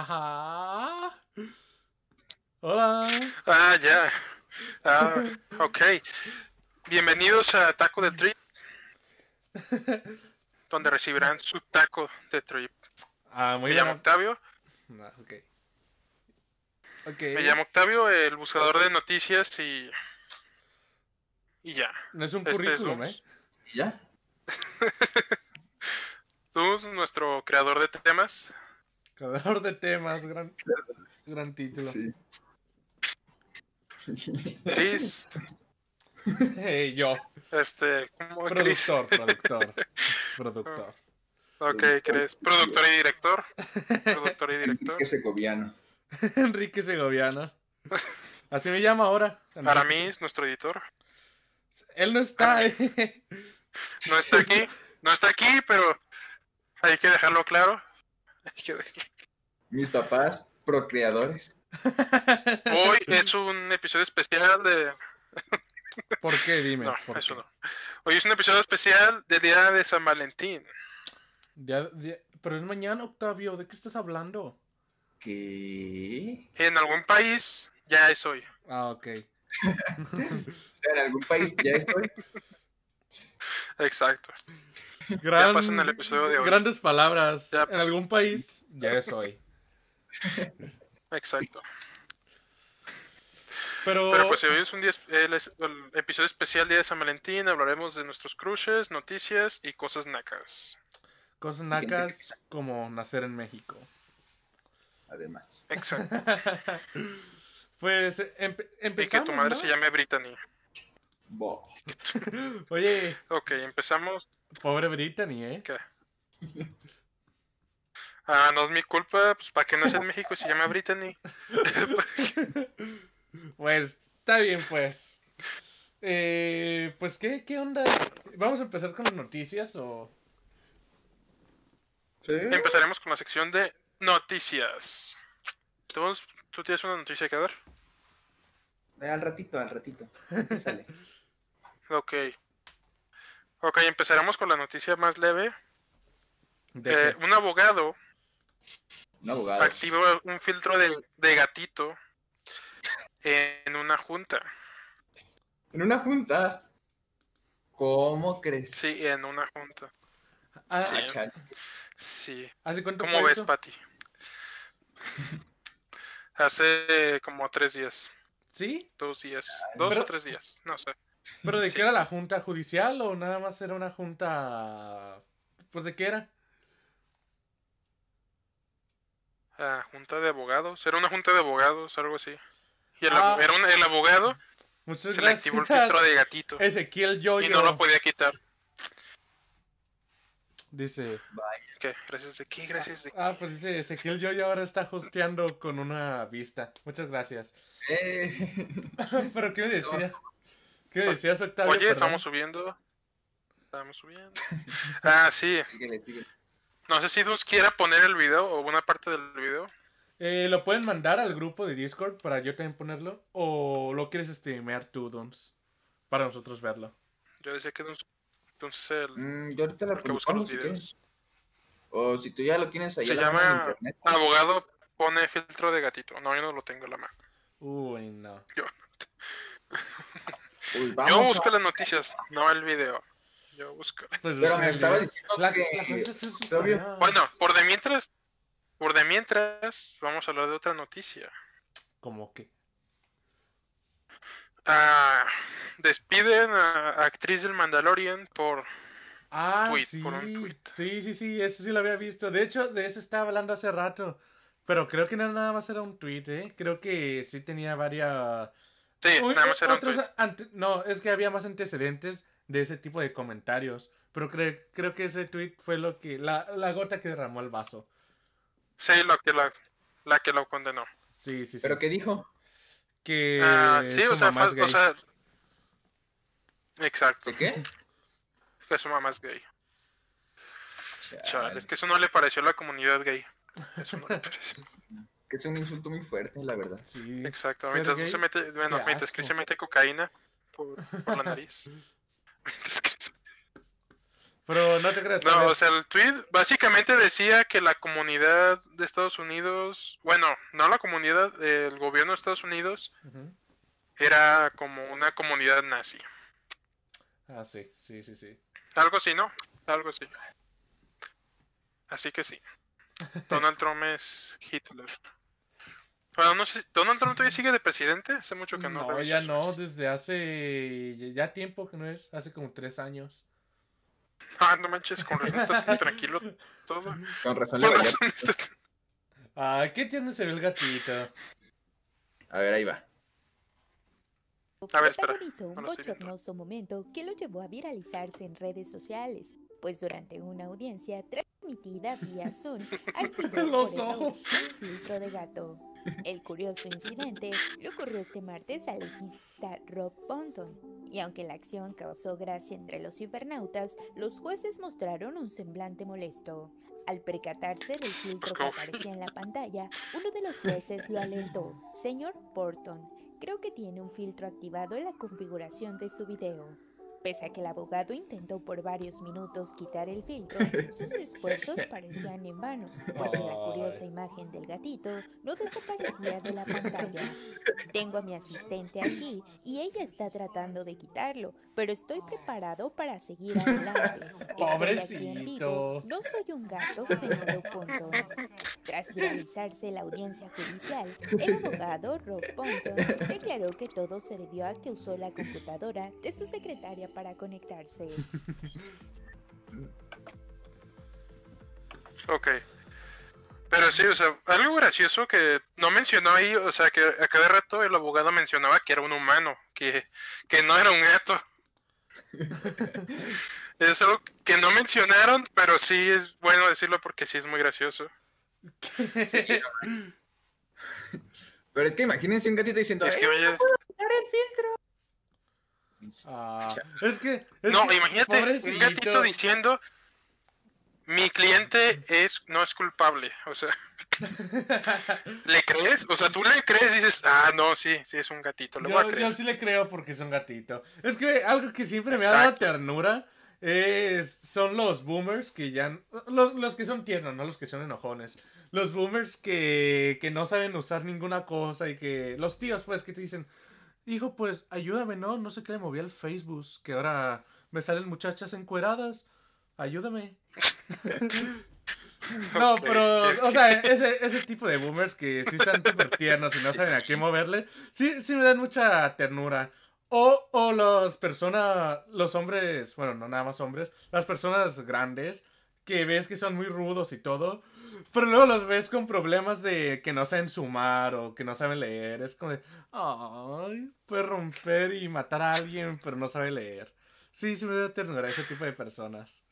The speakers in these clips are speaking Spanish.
Ajá. Hola. Ah, ya. Ah, ok. Bienvenidos a Taco del Trip, donde recibirán su taco de trip. Ah, muy Me bien. llamo Octavio. Ah, ok. Ok. Me llamo Octavio, el buscador de noticias y. Y ya. No es un Este es currículum, un- ¿eh? ¿Y ya? Tú, nuestro creador de temas. Creador de temas, gran, gran título. Sí. Chris. Hey, yo, Este. ¿Cómo Chris? productor, productor, productor. Ok, Chris. Productor y director. Productor y director. Enrique Segoviano. Enrique Segoviano. Así me llama ahora. Para Enrique. mí es nuestro editor. Él no está, ¿eh? No está aquí. No está aquí, pero hay que dejarlo claro. Mis papás, procreadores. Hoy es un episodio especial de. ¿Por qué? Dime. No, ¿por eso qué? no. Hoy es un episodio especial del día de San Valentín. Pero es mañana, Octavio. ¿De qué estás hablando? ¿Qué? En algún país ya es hoy. Ah, ok. O sea, en algún país ya estoy. Exacto. Gran- pasa en el episodio de hoy. Grandes palabras. Ya en algún país ya es hoy. Exacto. Pero, Pero pues hoy es un día, el, episodio especial día de San Valentín. Hablaremos de nuestros crushes, noticias y cosas nacas. cosas nacas como nacer en México. Además. Exacto. Pues empe- Y que empezamos. tu madre ¿no? se llame Brittany. Bo. Oye, Ok, empezamos. Pobre Brittany, ¿eh? ¿Qué? Ah, no es mi culpa, pues para que no sea en México y se llama Brittany. Pues está bien, pues. Eh, pues, ¿qué, ¿qué onda? ¿Vamos a empezar con las noticias o...? ¿Sí? Empezaremos con la sección de noticias. ¿Tú, tú tienes una noticia que dar? Al ratito, al ratito. Sale. Ok. Ok, empezaremos con la noticia más leve. de Eh, un abogado Un abogado. activó un filtro de, de gatito en una junta. En una junta. ¿Cómo crees? Sí, en una junta. Ah, sí. Ah, chale. Sí. ¿Hace cuánto ¿Cómo ves, eso? Patty? Hace como tres días, ¿Sí? dos días, dos Pero- o tres días, no sé. ¿Pero de Sí. qué era la junta judicial o nada más era una junta... Pues de qué era? Ah, junta de abogados, era una junta de abogados, algo así. Y el, Ah. abo- era un- el abogado Muchas se le activó el filtro de gatito Ezequiel Yoyo y no lo podía quitar. dice... ¿Qué? ¿Gracias de qué? ¿Gracias de qué? Ah, pues dice Ezequiel Yoyo ahora está hosteando con una vista. Muchas gracias. Eh, ¿Pero qué me decía? ¿Qué me decías, Octavio? Oye, Perdón. estamos subiendo. Estamos subiendo. Ah, sí. síguele, síguele. No sé si Dus quiera poner el video o una parte del video. Eh, ¿Lo pueden mandar al grupo de Discord para yo también ponerlo? ¿O lo quieres streamear tú, Dons? Para nosotros verlo. Yo decía que Dus, entonces el, Mm, yo ahorita el que busca pongo los si quieres. videos. O si tú ya lo tienes ahí Se llama internet. Abogado pone filtro de gatito. No, yo no lo tengo en la mano. Uy, no. Uy, Yo busco a- las noticias, no el video. Yo busco. Pues, Pero me estaba diciendo La, que... la es. Bueno, por de mientras, por de mientras, vamos a hablar de otra noticia. Como que. Ah, despiden a actriz del Mandalorian por Ah, Tweet, sí. por un tweet. Sí, sí, sí, eso sí lo había visto. De hecho, de eso estaba hablando hace rato. Pero creo que no nada más era un tweet, ¿eh? Creo que sí tenía varias... Sí, Uy, nada más era un otros tweet. ante- No, es que había más antecedentes de ese tipo de comentarios. Pero cre- creo que ese tweet fue lo que... La, la gota que derramó el vaso. Sí, lo que la, la que lo condenó. Sí, sí, sí. ¿Pero qué dijo? Que Ah, sí, su o sea, mamá fa- es gay. o sea, exacto, ¿De qué? que su mamá es gay. Chale, Chale, es que eso no le pareció a la comunidad gay. Eso no le pareció. que es un insulto muy fuerte, la verdad. Sí. Exacto, Ser mientras gay, se mete, bueno, mientras que se mete cocaína por, por la nariz. Pero no te creas. No, o sea, el tweet básicamente decía que la comunidad de Estados Unidos, bueno, no la comunidad, el gobierno de Estados Unidos era como una comunidad nazi. Ah, sí, sí, sí, sí. Algo así, ¿no? Algo así. Así que sí. Donald Trump es Hitler. Bueno, no sé, ¿Donald Trump todavía sigue de presidente? Hace mucho que no. No, ya eso. no, desde hace ya tiempo que no es, hace como tres años. Ah, no manches, con razón está tan tranquilo todo. Con razón Con razón está Ay, qué tierno se ve el gatito. A ver, ahí va. A ver, espera, protagonizó un bochornoso momento que lo llevó a viralizarse en redes sociales, pues durante una audiencia transmitida vía Zoom, activó Los por un filtro de gato. El curioso incidente le ocurrió este martes al legista Rob Ponton, y aunque la acción causó gracia entre los cibernautas, los jueces mostraron un semblante molesto. Al percatarse del filtro que aparecía en la pantalla, uno de los jueces lo alertó. Señor Porton, creo que tiene un filtro activado en la configuración de su video. Pese a que el abogado intentó por varios minutos quitar el filtro, sus esfuerzos parecían en vano, porque la curiosa imagen del gatito no desaparecía de la pantalla. Tengo a mi asistente aquí y ella está tratando de quitarlo, pero estoy preparado para seguir adelante. Vivo. Pobrecito. No soy un gato, señaló Ponton. Tras viralizarse la audiencia judicial, el abogado Rob Ponton declaró que todo se debió a que usó la computadora de su secretaria para conectarse. Ok. Pero sí, o sea, algo gracioso que no mencionó ahí, o sea, que a cada rato el abogado mencionaba que era un humano, que, que no era un gato. es algo que no mencionaron, pero sí es bueno decirlo porque sí es muy gracioso. Pero es que imagínense un gatito diciendo. Es que "Eh, oye, quitar el filtro". Ah, es que es no, que, imagínate un gatito diciendo mi cliente es no es culpable, o sea, ¿le crees? O sea, tú le crees y dices, ah, no, sí, sí es un gatito, le voy a Yo, creer. yo sí le creo porque es un gatito. Es que algo que siempre me ha dado ternura es, son los boomers que ya... Los, los que son tiernos, no los que son enojones. Los boomers que, que no saben usar ninguna cosa y que... Los tíos pues que te dicen, hijo pues ayúdame, ¿no? No sé qué le moví al Facebook, que ahora me salen muchachas encueradas. Ayúdame. No, pero, o sea, ese, ese tipo de boomers que sí están súper tiernos y no saben a qué moverle, sí, sí me dan mucha ternura. O, o las personas, los hombres, bueno, no nada más hombres, las personas grandes que ves que son muy rudos y todo, pero luego los ves con problemas de que no saben sumar o que no saben leer. Es como de, ay, puede romper y matar a alguien, pero no sabe leer. Sí, sí me da ternura ese tipo de personas.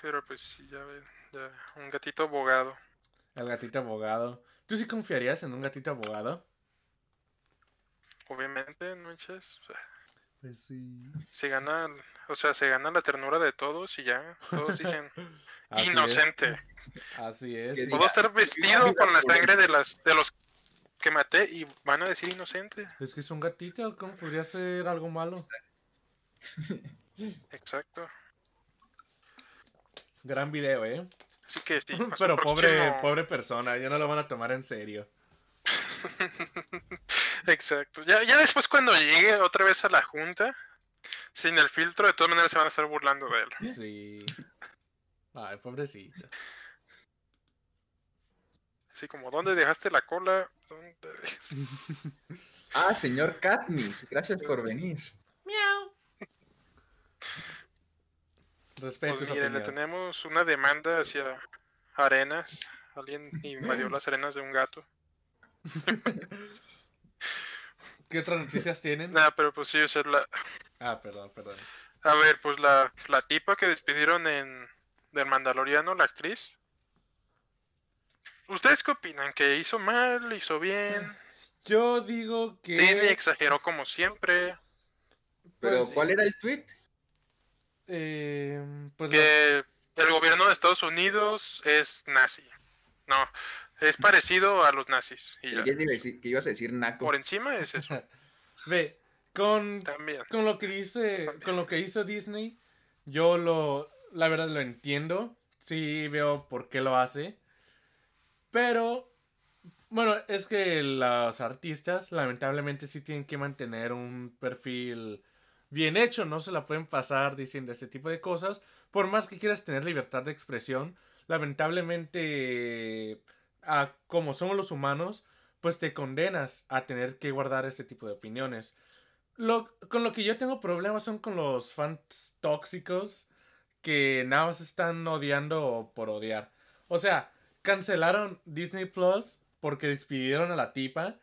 Pero pues sí, ya ven, ya, un gatito abogado. El gatito abogado. ¿Tú sí confiarías en un gatito abogado? Obviamente, no manches, o sea, Pues sí. se gana, o sea, se gana la ternura de todos y ya, todos dicen Así es, inocente. Así es. Que. Puedo estar vestido con la sangre de las de los que maté y van a decir inocente. Es que es un gatito, ¿cómo podría ser algo malo? Exacto. Gran video, ¿eh? Así que sí, Pero pobre, pobre persona, ya no lo van a tomar en serio. Exacto. Ya, ya después cuando llegue otra vez a la junta, sin el filtro, de todas maneras se van a estar burlando de él. Sí. Ay, pobrecito. Así como, ¿dónde dejaste la cola? ¿Dónde dejas-?" Ah, señor Katniss, gracias por venir. Miau. Respeto Pues mire, le tenemos una demanda hacia Arenas. Alguien invadió las arenas de un gato. ¿Qué otras noticias tienen? Nada, pero pues sí, o sea, la... Ah, perdón, perdón. A ver, pues la, la tipa que despidieron en del Mandaloriano, la actriz. ¿Ustedes qué opinan? ¿Que hizo mal? ¿Hizo bien? Yo digo que... Disney exageró como siempre. Pero, Pues- ¿cuál era el tweet? Eh, pues Que el gobierno de Estados Unidos es nazi. No, es parecido a los nazis. Y ya. ¿Qué iba a decir- que ibas a decir Naco? Por encima es eso. Ve, Con, También. con lo que dice, con lo que hizo Disney, yo lo, la verdad lo entiendo. Sí veo por qué lo hace. Pero, bueno, es que los artistas lamentablemente sí tienen que mantener un perfil bien hecho. No se la pueden pasar diciendo ese tipo de cosas. Por más que quieras tener libertad de expresión, lamentablemente, a, como somos los humanos, pues te condenas a tener que guardar ese tipo de opiniones. Lo, con lo que yo tengo problemas son con los fans tóxicos que nada más están odiando por odiar. O sea, cancelaron Disney Plus porque despidieron a la tipa.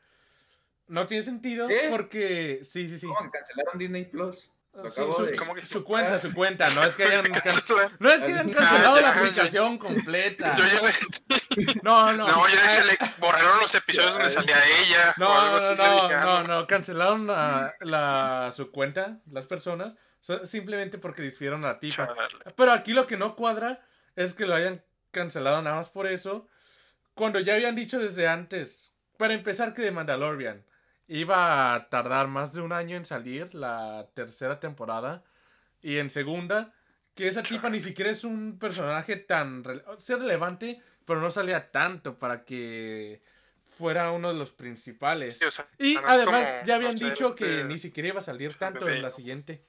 No tiene sentido ¿Qué? porque... Sí, sí, sí. ¿Cómo? Cancelaron Disney Plus. Sí, su, de- ¿Cómo que- su cuenta, su cuenta. No es que hayan, can- no es que hayan Ah, cancelado la aplicación completa. Yo ya No, no. No, ya se le borraron los episodios donde salía ella. o No, algo no, así, no, ah, cancelaron la, la- su cuenta, las personas, so- simplemente porque despidieron a la tipa. chale. Pero aquí lo que no cuadra es que lo hayan cancelado nada más por eso, cuando ya habían dicho desde antes, para empezar que de Mandalorian iba a tardar más de un año en salir la tercera temporada, y en segunda, que esa tipa ni siquiera es un personaje tan rele- sí relevante, pero no salía tanto para que fuera uno de los principales. Sí, o sea, Y no además como, ya habían no sé, dicho que ni siquiera iba a salir tanto en la siguiente.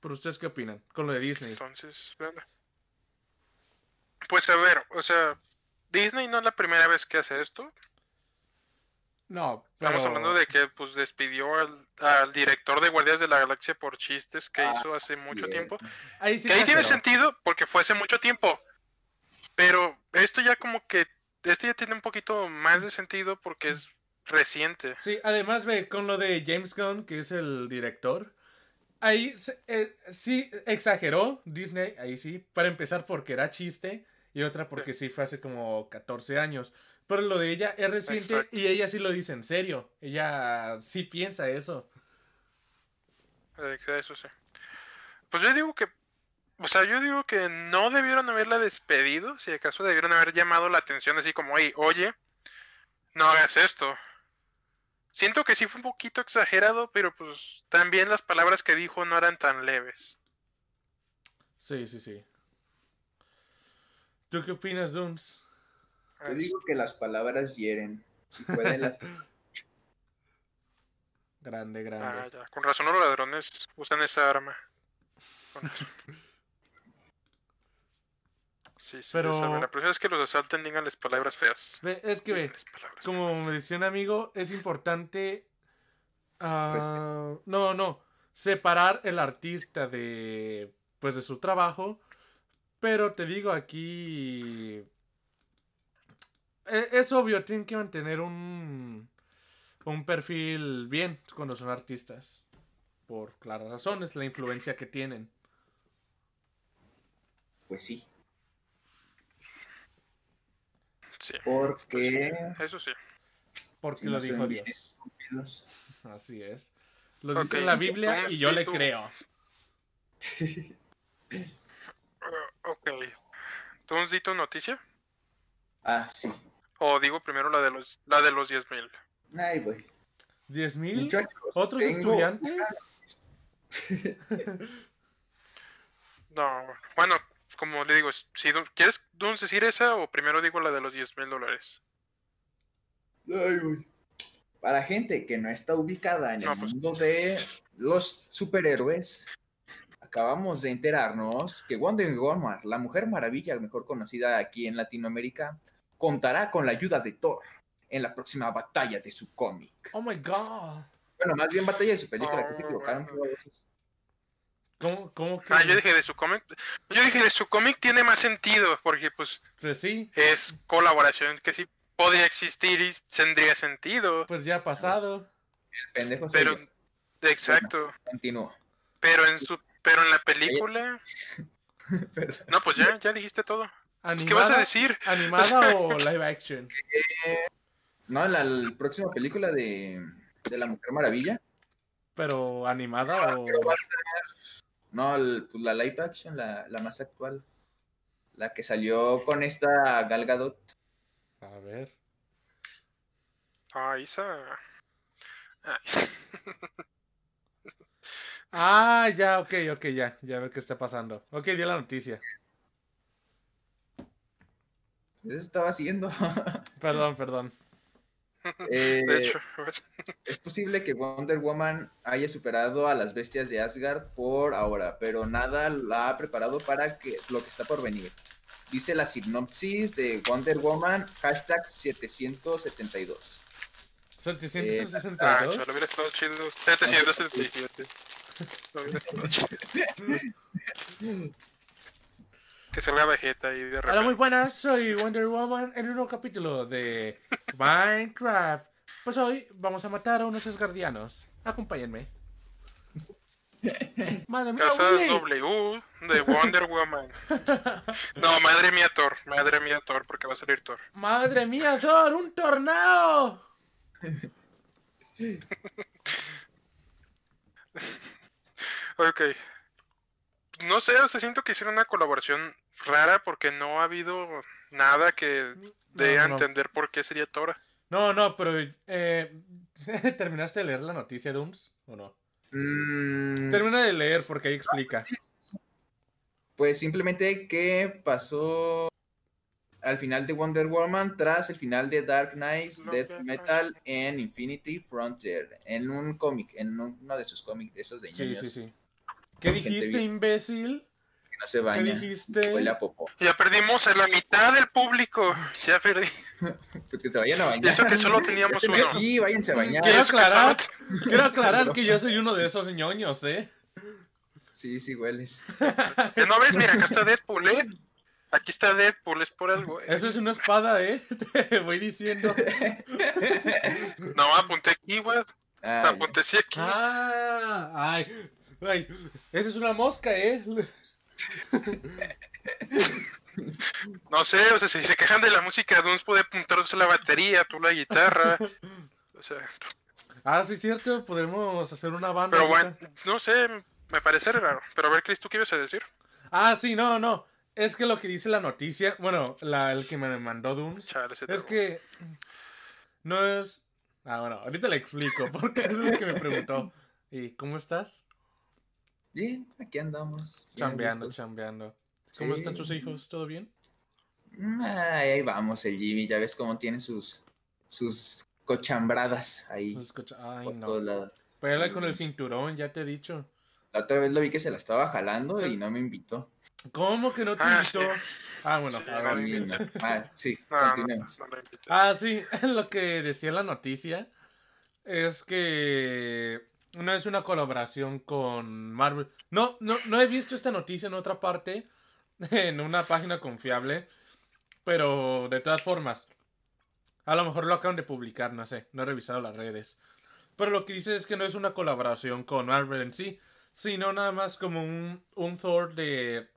¿Pero ustedes qué opinan con lo de Disney? Entonces, bueno. Pues a ver, o sea, Disney no es la primera vez que hace esto. No, pero... Estamos hablando de que pues despidió al, al director de Guardias de la Galaxia por chistes que Ah, hizo hace mucho tiempo. Ahí sí que ahí tiene sentido porque fue hace mucho tiempo. Pero esto ya como que este ya tiene un poquito más de sentido porque es reciente. Sí, además ve, con lo de James Gunn, que es el director, ahí se- eh, sí exageró Disney, ahí sí, para empezar porque era chiste y otra porque sí fue hace como 14 años. Pero lo de ella es reciente Exacto. y ella sí lo dice en serio. Ella sí piensa eso. Eh, Eso sí. Pues yo digo que, o sea, yo digo que no debieron haberla despedido, si acaso debieron haber llamado la atención así como, "Ey, oye, no hagas esto. Siento que sí fue un poquito exagerado, pero pues también las palabras que dijo no eran tan leves. Sí, sí, sí. ¿Tú qué opinas, Dunes? Yo digo que las palabras hieren. Y pueden las... Grande, Ah, grande. ya. Con razón los ladrones usan esa arma. Con razón. Sí, sí, Pero- La próxima vez que los asalten, díganles palabras feas. Ve, es que ve, como feas. me decía un amigo, es importante. ah, no, no. Separar el artista de. Pues de su trabajo. Pero te digo aquí. e- Es obvio, tienen que mantener un. Un perfil bien cuando son artistas. Por claras razones, la influencia que tienen. Pues sí. Sí, Porque... eso sí. Porque Si lo no dijo Dios. Así es. Lo dice en la Biblia y yo le creo. Ah, ok. Entonces, di tu noticia. ah, sí. O digo primero la de los la de los 10.000. Ahí voy. ¿Diez mil? Muchachos, ¿Otros tengo estudiantes? No, bueno, como le digo, si ¿quieres Duns, decir esa o primero digo la de los 10 mil dólares? Para gente que no está ubicada en No, el pues- mundo de los superhéroes, acabamos de enterarnos que Wonder Woman, la Mujer Maravilla, mejor conocida aquí en Latinoamérica, contará con la ayuda de Thor en la próxima batalla de su cómic. Oh my god. Bueno, más bien batalla de su película, que se Oh, equivocaron. bueno. veces. ¿Cómo, cómo que? Ah, yo dije de su cómic. Yo dije de su cómic tiene más sentido porque pues Pues sí, es colaboración que sí podría existir y tendría sentido. pues ya ha pasado. El pendejo Pero exacto, Continúo. pero en su pero en la película. No, pues ya, ya dijiste todo. Pues, ¿Qué ¿Animada, vas a decir? ¿Animada o live action? No, la, la próxima película de, de la Mujer Maravilla. ¿Pero animada o...? Pero va a ser- No, el- pues la live action, la, la más actual. La que salió con esta Gal Gadot. A ver. Ah, Isa. Ay, Ah, ya, ok, ok, ya. Ya veo qué está pasando. Ok, di la noticia. Eso estaba haciendo. Perdón, perdón. Eh, De hecho, es posible que Wonder Woman haya superado a las bestias de Asgard por ahora, pero nada la ha preparado para que, lo que está por venir. Dice la sinopsis de Wonder Woman, hashtag 772. ah, 762. chale, hubiera estado chido. 777. No hubiera estado chido. Que salga Vegeta y de Hola, muy repente. buenas, soy Wonder Woman en un nuevo capítulo de Minecraft. Pues hoy vamos a matar a unos esgardianos. Acompáñenme. Madre mía, Casas Willy. W de Wonder Woman. No, madre mía, Thor. Madre mía, Thor, porque va a salir Thor. Madre mía, Thor, un tornado. Ok. No sé, o sea, siento que hicieron una colaboración rara porque no ha habido nada que dé No, a no. entender por qué sería Thor. No, no, pero eh, ¿terminaste de leer la noticia, Dooms? ¿O no? Mm, Termina de leer porque ahí explica. pues simplemente que pasó al final de Wonder Woman tras el final de Dark Knight Lo Death Metal en Infinity Frontier, en un cómic, en uno de sus cómics, de esos de Sí, ñoños sí, sí. ¿Qué dijiste, imbécil? Que no se baña, dijiste? huele a popó. Ya perdimos a la mitad del público. Ya perdí. Pues que se vayan a bañar. eso que solo teníamos uno. aquí, váyanse a bañar. Quiero aclarar, quiero aclarar que yo soy uno de esos ñoños, ¿eh? Sí, sí, hueles. No ves, mira, acá está Deadpool, ¿eh? Aquí está Deadpool, es por algo. ¿eh? Eso es una espada, ¿eh? Te voy diciendo. No, apunté aquí, güey. Apunté sí aquí. Ah, ay, ay, esa es una mosca, ¿eh? No sé, o sea, si se quejan de la música, Duns puede apuntarse la batería, tú la guitarra. O sea, Ah, sí, cierto, podremos hacer una banda. pero bueno, no sé, me parece raro. Pero a ver, Chris, ¿tú qué ibas a decir? Ah, sí, no, no. Es que lo que dice la noticia, bueno, la, el que me mandó Chale, se es que no es... Ah, bueno, ahorita le explico, porque eso es lo que me preguntó. ¿Y cómo estás? Bien, aquí andamos. bien Chambeando, listos. chambeando. ¿Cómo Sí. están tus hijos? ¿Todo bien? Ay, ahí vamos, el Jimmy, ya ves cómo tiene sus, sus cochambradas ahí Pues escucha- Ay, por no. todos lados. Pégale con el cinturón, ya te he dicho. La otra vez lo vi que se la estaba jalando Sí. y no me invitó. ¿Cómo que no te Ah, invitó? sí. Ah, bueno, Sí, a ver. no. Ah, sí, No, no, continuemos. no. Ah, sí, lo que decía la noticia es que no es una colaboración con Marvel. No, no, no he visto esta noticia en otra parte, en una página confiable, pero de todas formas, a lo mejor lo acaban de publicar, no sé, no he revisado las redes. Pero lo que dice es que no es una colaboración con Marvel en sí, sino nada más como un, un Thor de,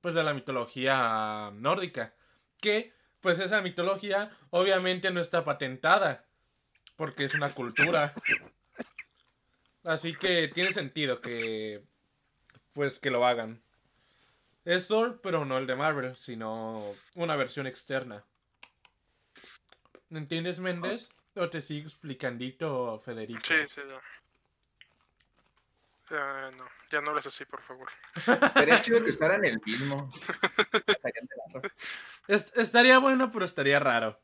pues de la mitología nórdica. Que, pues esa mitología obviamente no está patentada, porque es una cultura. Así que tiene sentido que, pues que lo hagan. Es Thor, pero no el de Marvel, sino una versión externa. ¿Entiendes, Méndez? ¿O te sigo explicandito, Federico? Sí, sí, ya. Ya, no, ya no hables así, por favor. Estaría chido que usaran el mismo. Est- estaría bueno, pero estaría raro.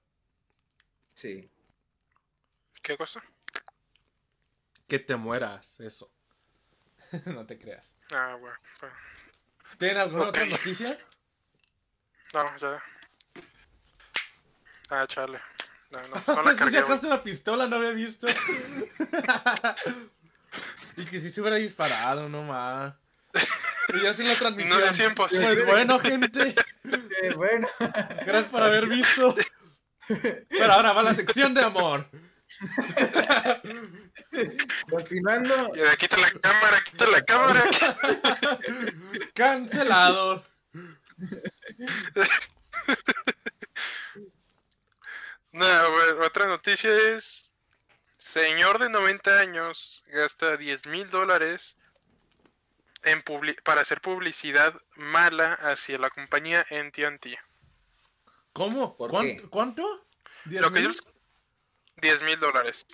Sí. ¿Qué cosa? Que te mueras, eso. no te creas. Ah, bueno. bueno. ¿Tienen alguna otra noticia? No, ya. Ah, chale. No, no, no la si cargué, güey. sacaste una pistola, no había visto. y que si se hubiera disparado, no más. Y yo sin la transmisión. No le tiempo. Pues bueno, gente, Eh, bueno. gracias por haber visto. Pero ahora va la sección de amor. Continuando. Quita la cámara, quita la cámara. Cancelado. No, bueno, otra noticia es: Señor de 90 años gasta 10 mil dólares en para hacer publicidad mala hacia la compañía NTT. ¿Cómo? ¿Por ¿Cuán- qué? ¿Cuánto? ¿Diez Lo que mil? Ellos. 10 mil dólares.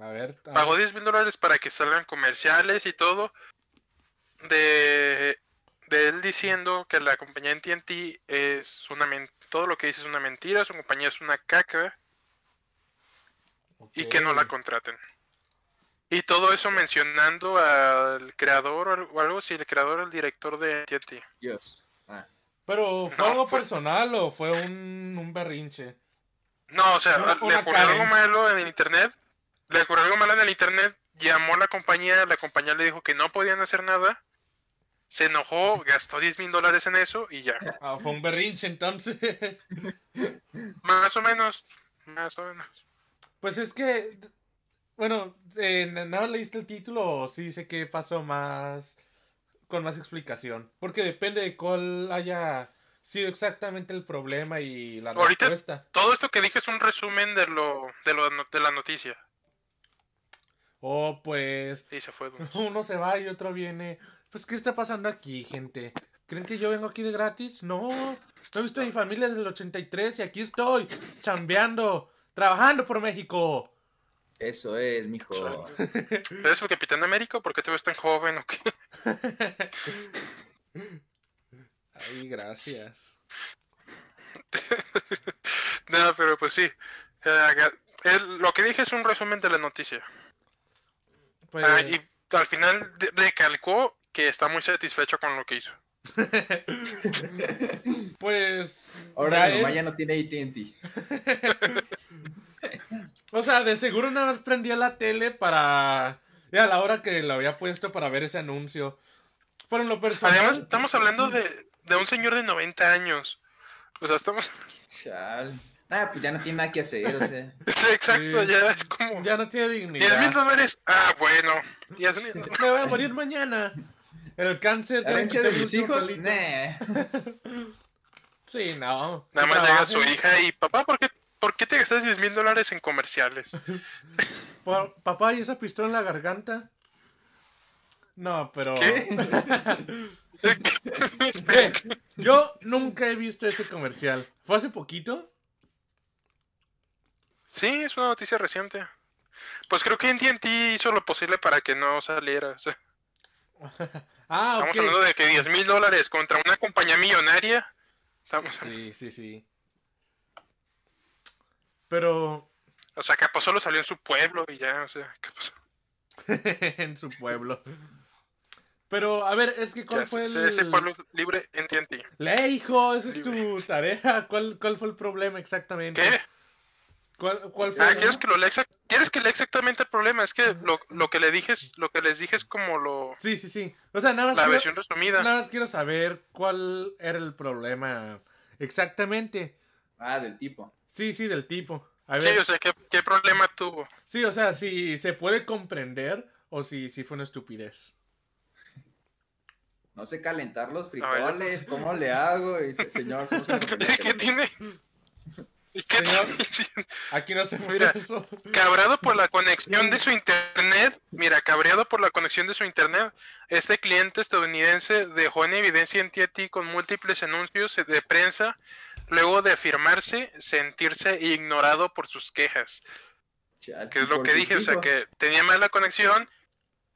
A ver. a Pagó ver. 10 mil dólares para que salgan comerciales y todo. De, de él diciendo que la compañía AT&T es una men- todo lo que dice es una mentira, su compañía es una caca y que no la contraten. Y todo eso mencionando al creador o al- o algo así, el creador, el director de AT&T. Dios. Ah, Pero, ¿fue No, algo fue- personal o fue un, un berrinche? No, o sea, Una- le una ocurrió algo malo en el internet. Le ocurrió algo malo en el internet. Llamó a la compañía. La compañía le dijo que no podían hacer nada. Se enojó, gastó 10 mil dólares en eso y ya. Ah, fue un berrinche entonces. Más o menos. Más o menos. Pues es que, bueno, eh, ¿nada más leíste el título o sí dice que pasó más, con más explicación? Porque depende de cuál haya sido exactamente el problema y la Ahorita es- respuesta. Todo esto que dije es un resumen de lo de, lo, de la noticia. O pues, Y se fue. Uno se va y otro viene. Pues, ¿qué está pasando aquí, gente? ¿Creen que yo vengo aquí de gratis? No, no he visto a mi familia desde el 83 y aquí estoy, chambeando, trabajando por México. eso es, mijo. ¿Eres el Capitán América? ¿Por qué te ves tan joven o qué? Ay, gracias. No, pero pues sí. Eh, el- lo que dije es un resumen de la noticia. Pues, Ah, y al final recalcó que está muy satisfecho con lo que hizo. pues. Ahora ya mamá él- ya no tiene AT&T. O sea, de seguro una vez prendía la tele para. Y a la hora que lo había puesto para ver ese anuncio. Pero en lo personal. Además, estamos hablando de, de un señor de 90 años. O sea, estamos... Chal. Ah, pues ya no tiene nada que hacer, o sea. Sí, exacto, Sí. ya es como... Ya no tiene 10 mil dignidad. dólares. Ah, bueno. 10 mil Me voy a morir mañana. El cáncer. ¿La ya herencia quité de mi mis hijos? Nah. Sí, no. Nada más llega su hija y... Papá, ¿por qué, ¿por qué te gastas 10 mil dólares en comerciales? Pa- Papá, ¿y esa pistola en la garganta? No, pero. ¿Qué? Eh, yo nunca he visto ese comercial. ¿Fue hace poquito? Sí, es una noticia reciente. Pues creo que AT&T hizo lo posible para que no saliera. o sea, Ah, estamos hablando de que 10 mil dólares contra una compañía millonaria. Estamos, Sí, sí, sí. Pero o sea, capaz solo salió en su pueblo y ya, o sea, ¿qué pasó? en su pueblo. Pero, a ver, es que ¿cuál Ya, fue el... ese- pueblo es libre en TNT. Lee, hijo, esa es tu tarea. ¿Cuál, ¿Cuál fue el problema exactamente? ¿Qué? ¿Cuál, cuál fue? Ah, ¿quieres que lo lea exact- ¿Quieres que lea exactamente el problema? Es que lo, lo que le dije es, lo que les dije es como lo Sí, sí, sí. O sea, nada más, la quiero, versión resumida. nada más quiero saber cuál era el problema exactamente. Ah, del tipo. Sí, sí, del tipo. A Sí, ver, o sea, ¿qué, qué problema tuvo? sí, o sea, si se puede comprender o si, si fue una estupidez. No sé calentar los frijoles, ¿cómo le hago? Y dice, señor, ¿Qué tiene? ¿Y qué Señor. tiene? Aquí no hacemos Mira. eso. Cabreado por la conexión de su internet, mira, cabreado por la conexión de su internet, este cliente estadounidense dejó en evidencia en TNT con múltiples anuncios de prensa, luego de afirmarse sentirse ignorado por sus quejas, Chale, que es lo que dije, o sea, que tenía mala conexión,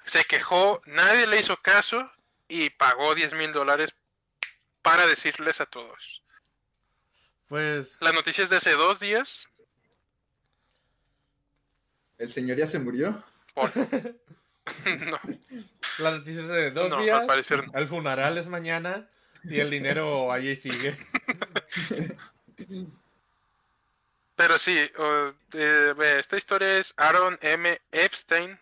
se quejó, nadie le hizo caso y pagó 10 mil dólares para decirles a todos. Pues, La noticia es de hace dos días, ¿El señor ya se murió? por... no, la noticia es de dos no, días. al parecer. El funeral es mañana y el dinero allí sigue. Pero sí, eh, esta historia es Aaron M. Epstein,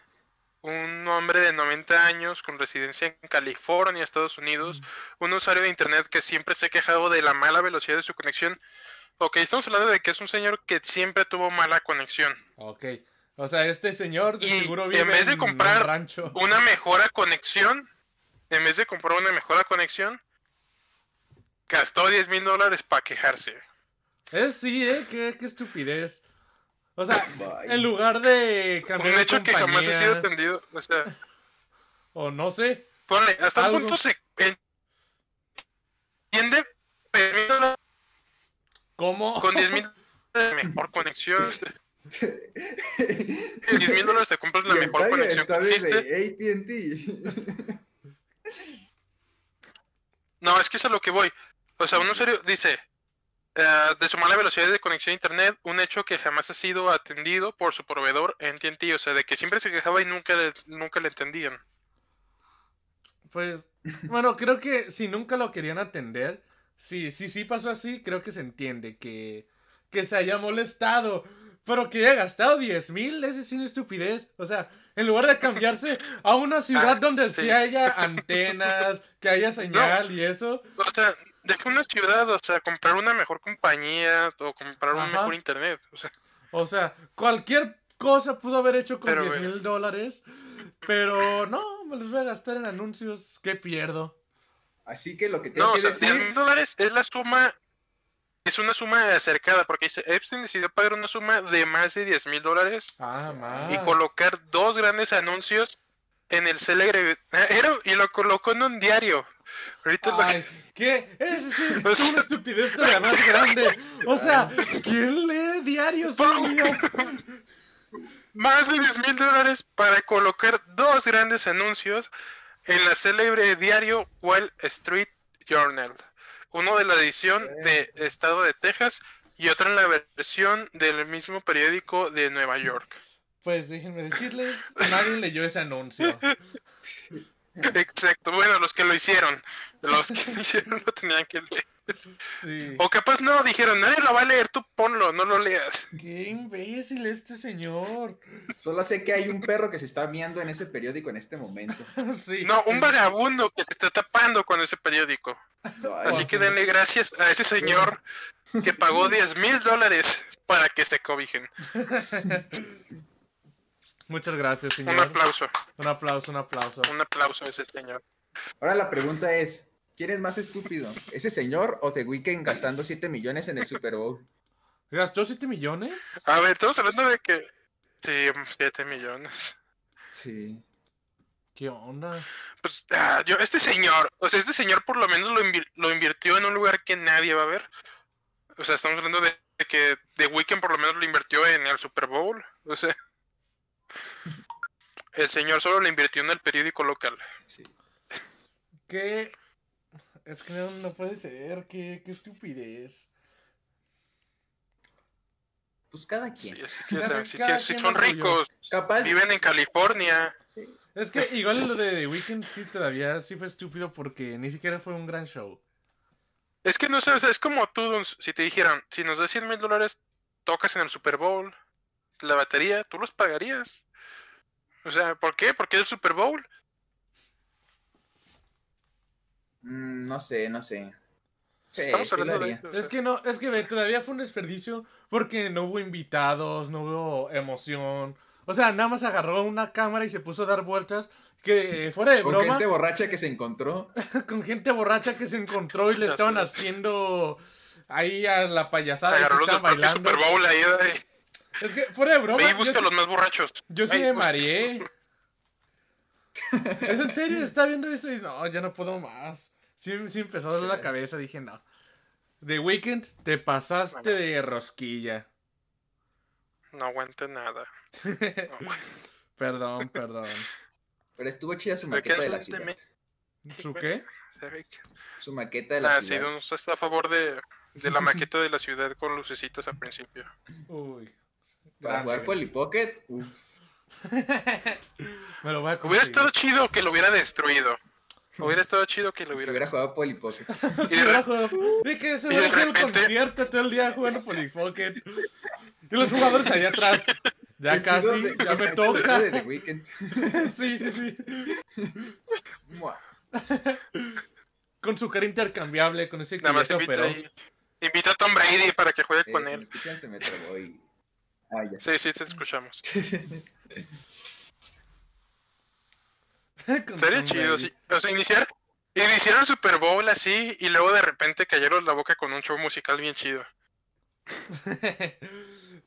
un hombre de 90 años con residencia en California, Estados Unidos, un usuario de Internet que siempre se ha quejado de la mala velocidad de su conexión. Ok, estamos hablando de que es un señor que siempre tuvo mala conexión. Ok. O sea, este señor de Y seguro en vive vez de comprar rancho. Una mejora conexión, en vez de comprar una mejora conexión, gastó 10 mil dólares para quejarse. Es sí, ¿eh? Qué, qué estupidez. O sea, Bye. en lugar de cambiar Un de hecho que jamás ha sido atendido. O sea, o no sé, Ponle, ¿hasta Algo. qué punto se entiende ¿cómo? con 10 mil de mejor conexión? 10 mil dólares te compras la mejor conexión que está existe. desde AT&T. No, es que es a lo que voy. O sea, uno serio dice, eh, de su mala velocidad de conexión a internet, un hecho que jamás ha sido atendido por su proveedor en TNT, o sea, de que siempre se quejaba y nunca le, nunca le entendían. Pues, bueno, creo que si nunca lo querían atender, sí, sí, sí pasó así, creo que se entiende que, que se haya molestado. Pero que haya gastado 10 mil, ese es una estupidez. O sea, en lugar de cambiarse a una ciudad Ah, donde sí. sí haya antenas, que haya señal y eso. O sea, deja una ciudad, o sea, comprar una mejor compañía o comprar un Ajá. mejor internet. O sea, O sea, cualquier cosa pudo haber hecho con Pero 10 bueno. mil dólares. Pero no, me los voy a gastar en anuncios. ¿Qué pierdo? Así que lo que tengo no, o que sea, 10 decir... mil dólares es la suma, es una suma acercada, porque dice, Epstein decidió pagar una suma de más de 10 mil dólares Ah, y colocar dos grandes anuncios en el célebre era- y lo colocó en un diario. Ahorita es lo que- Ay, ¿qué? Sí es una estupidez todavía más grande. O sea, ¿quién lee diarios más de 10 mil dólares para colocar dos grandes anuncios en la célebre diario Wall Street Journal. Uno de la edición de Estado de Texas y otro en la versión del mismo periódico de Nueva York. Pues déjenme decirles, nadie leyó ese anuncio. Exacto, bueno, los que lo hicieron, los que lo hicieron lo tenían que leer. Sí. O capaz no, dijeron, nadie lo va a leer, tú ponlo, no lo leas. Qué imbécil este señor. Solo sé que hay un perro que se está viendo en ese periódico en este momento. Sí. No, un vagabundo que se está tapando con ese periódico. Así que denle gracias a ese señor que pagó 10 mil dólares para que se cobijen. Muchas gracias, Un señor. aplauso, Un aplauso, un aplauso. un aplauso a ese señor. Ahora la pregunta es, ¿quién es más estúpido? ¿Ese señor o The Weeknd gastando 7 millones en el Super Bowl? ¿Gastó 7 millones? A ver, estamos hablando de que... Sí, 7 millones. Sí. ¿Qué onda? Pues, ah, yo, este señor, o sea, este señor por lo menos lo, invir- lo invirtió en un lugar que nadie va a ver. O sea, estamos hablando de, de que The Weeknd por lo menos lo invirtió en el Super Bowl. O sea, el señor solo lo invirtió en el periódico local. sí. ¿Qué? Es que no, no puede ser. ¿Qué, qué estupidez. Pues cada Sí, quien. así que, o Cada- sea, si, cada si quien son ricos, Capaz. viven en California. Sí. Es que igual lo de The Weeknd sí todavía sí fue estúpido porque ni siquiera fue un gran show. Es que no sé, o sea, es como tú, si te dijeran, si nos das 100 mil dólares, tocas en el Super Bowl, la batería, tú los pagarías. O sea, ¿por qué? Porque es el Super Bowl. Mm, no sé, no sé. Sí, Estamos hablando de haría. eso. o sea. Es que no, es que todavía fue un desperdicio porque no hubo invitados, no hubo emoción. O sea, nada más agarró una cámara y se puso a dar vueltas. Que eh, fuera de Con broma, gente borracha que se encontró. con gente borracha que se encontró y le estaban es. haciendo ahí a la payasada que Agarró los bailando. Super Bowl ahí, Es que fuera de broma, ve y yo busca sí- a los más borrachos. Yo sí Ay, me busca- mareé. ¿Es en serio? Está viendo eso y no, ya no puedo más. Sí, sí empezó a doler la Sí. cabeza. Dije, no. The Weeknd, te pasaste Bueno. de rosquilla. No aguante nada. No aguante. perdón, perdón. Pero estuvo chida su ¿Por qué maqueta de no la ciudad. ¿Su qué? Su maqueta de la Ah, sí, ciudad. Duns está a favor de, de la maqueta de la ciudad con lucecitos al principio. Uy. Para Gran jugar. Polly Pocket, uf. Me lo voy a Hubiera estado chido que lo hubiera destruido. Hubiera estado chido que lo hubiera hubiera jugado Polly Pocket. Y de Hubiera jugado- De que se hubiera hecho el concierto todo el día jugando Polypocket. Y los jugadores allá atrás. Ya casi, de- ya me toca. de The Weeknd. Sí, sí, sí. Con su cara intercambiable, con ese que Nada más invita, a Tom Brady para que juegue Eh, con si me él. escuchan, se me trabó y... Ah, ya. Sí, sí, te escuchamos. Sería chido, sí. O sea, iniciar, iniciar el Super Bowl así y luego de repente cayeron la boca con un show musical bien chido.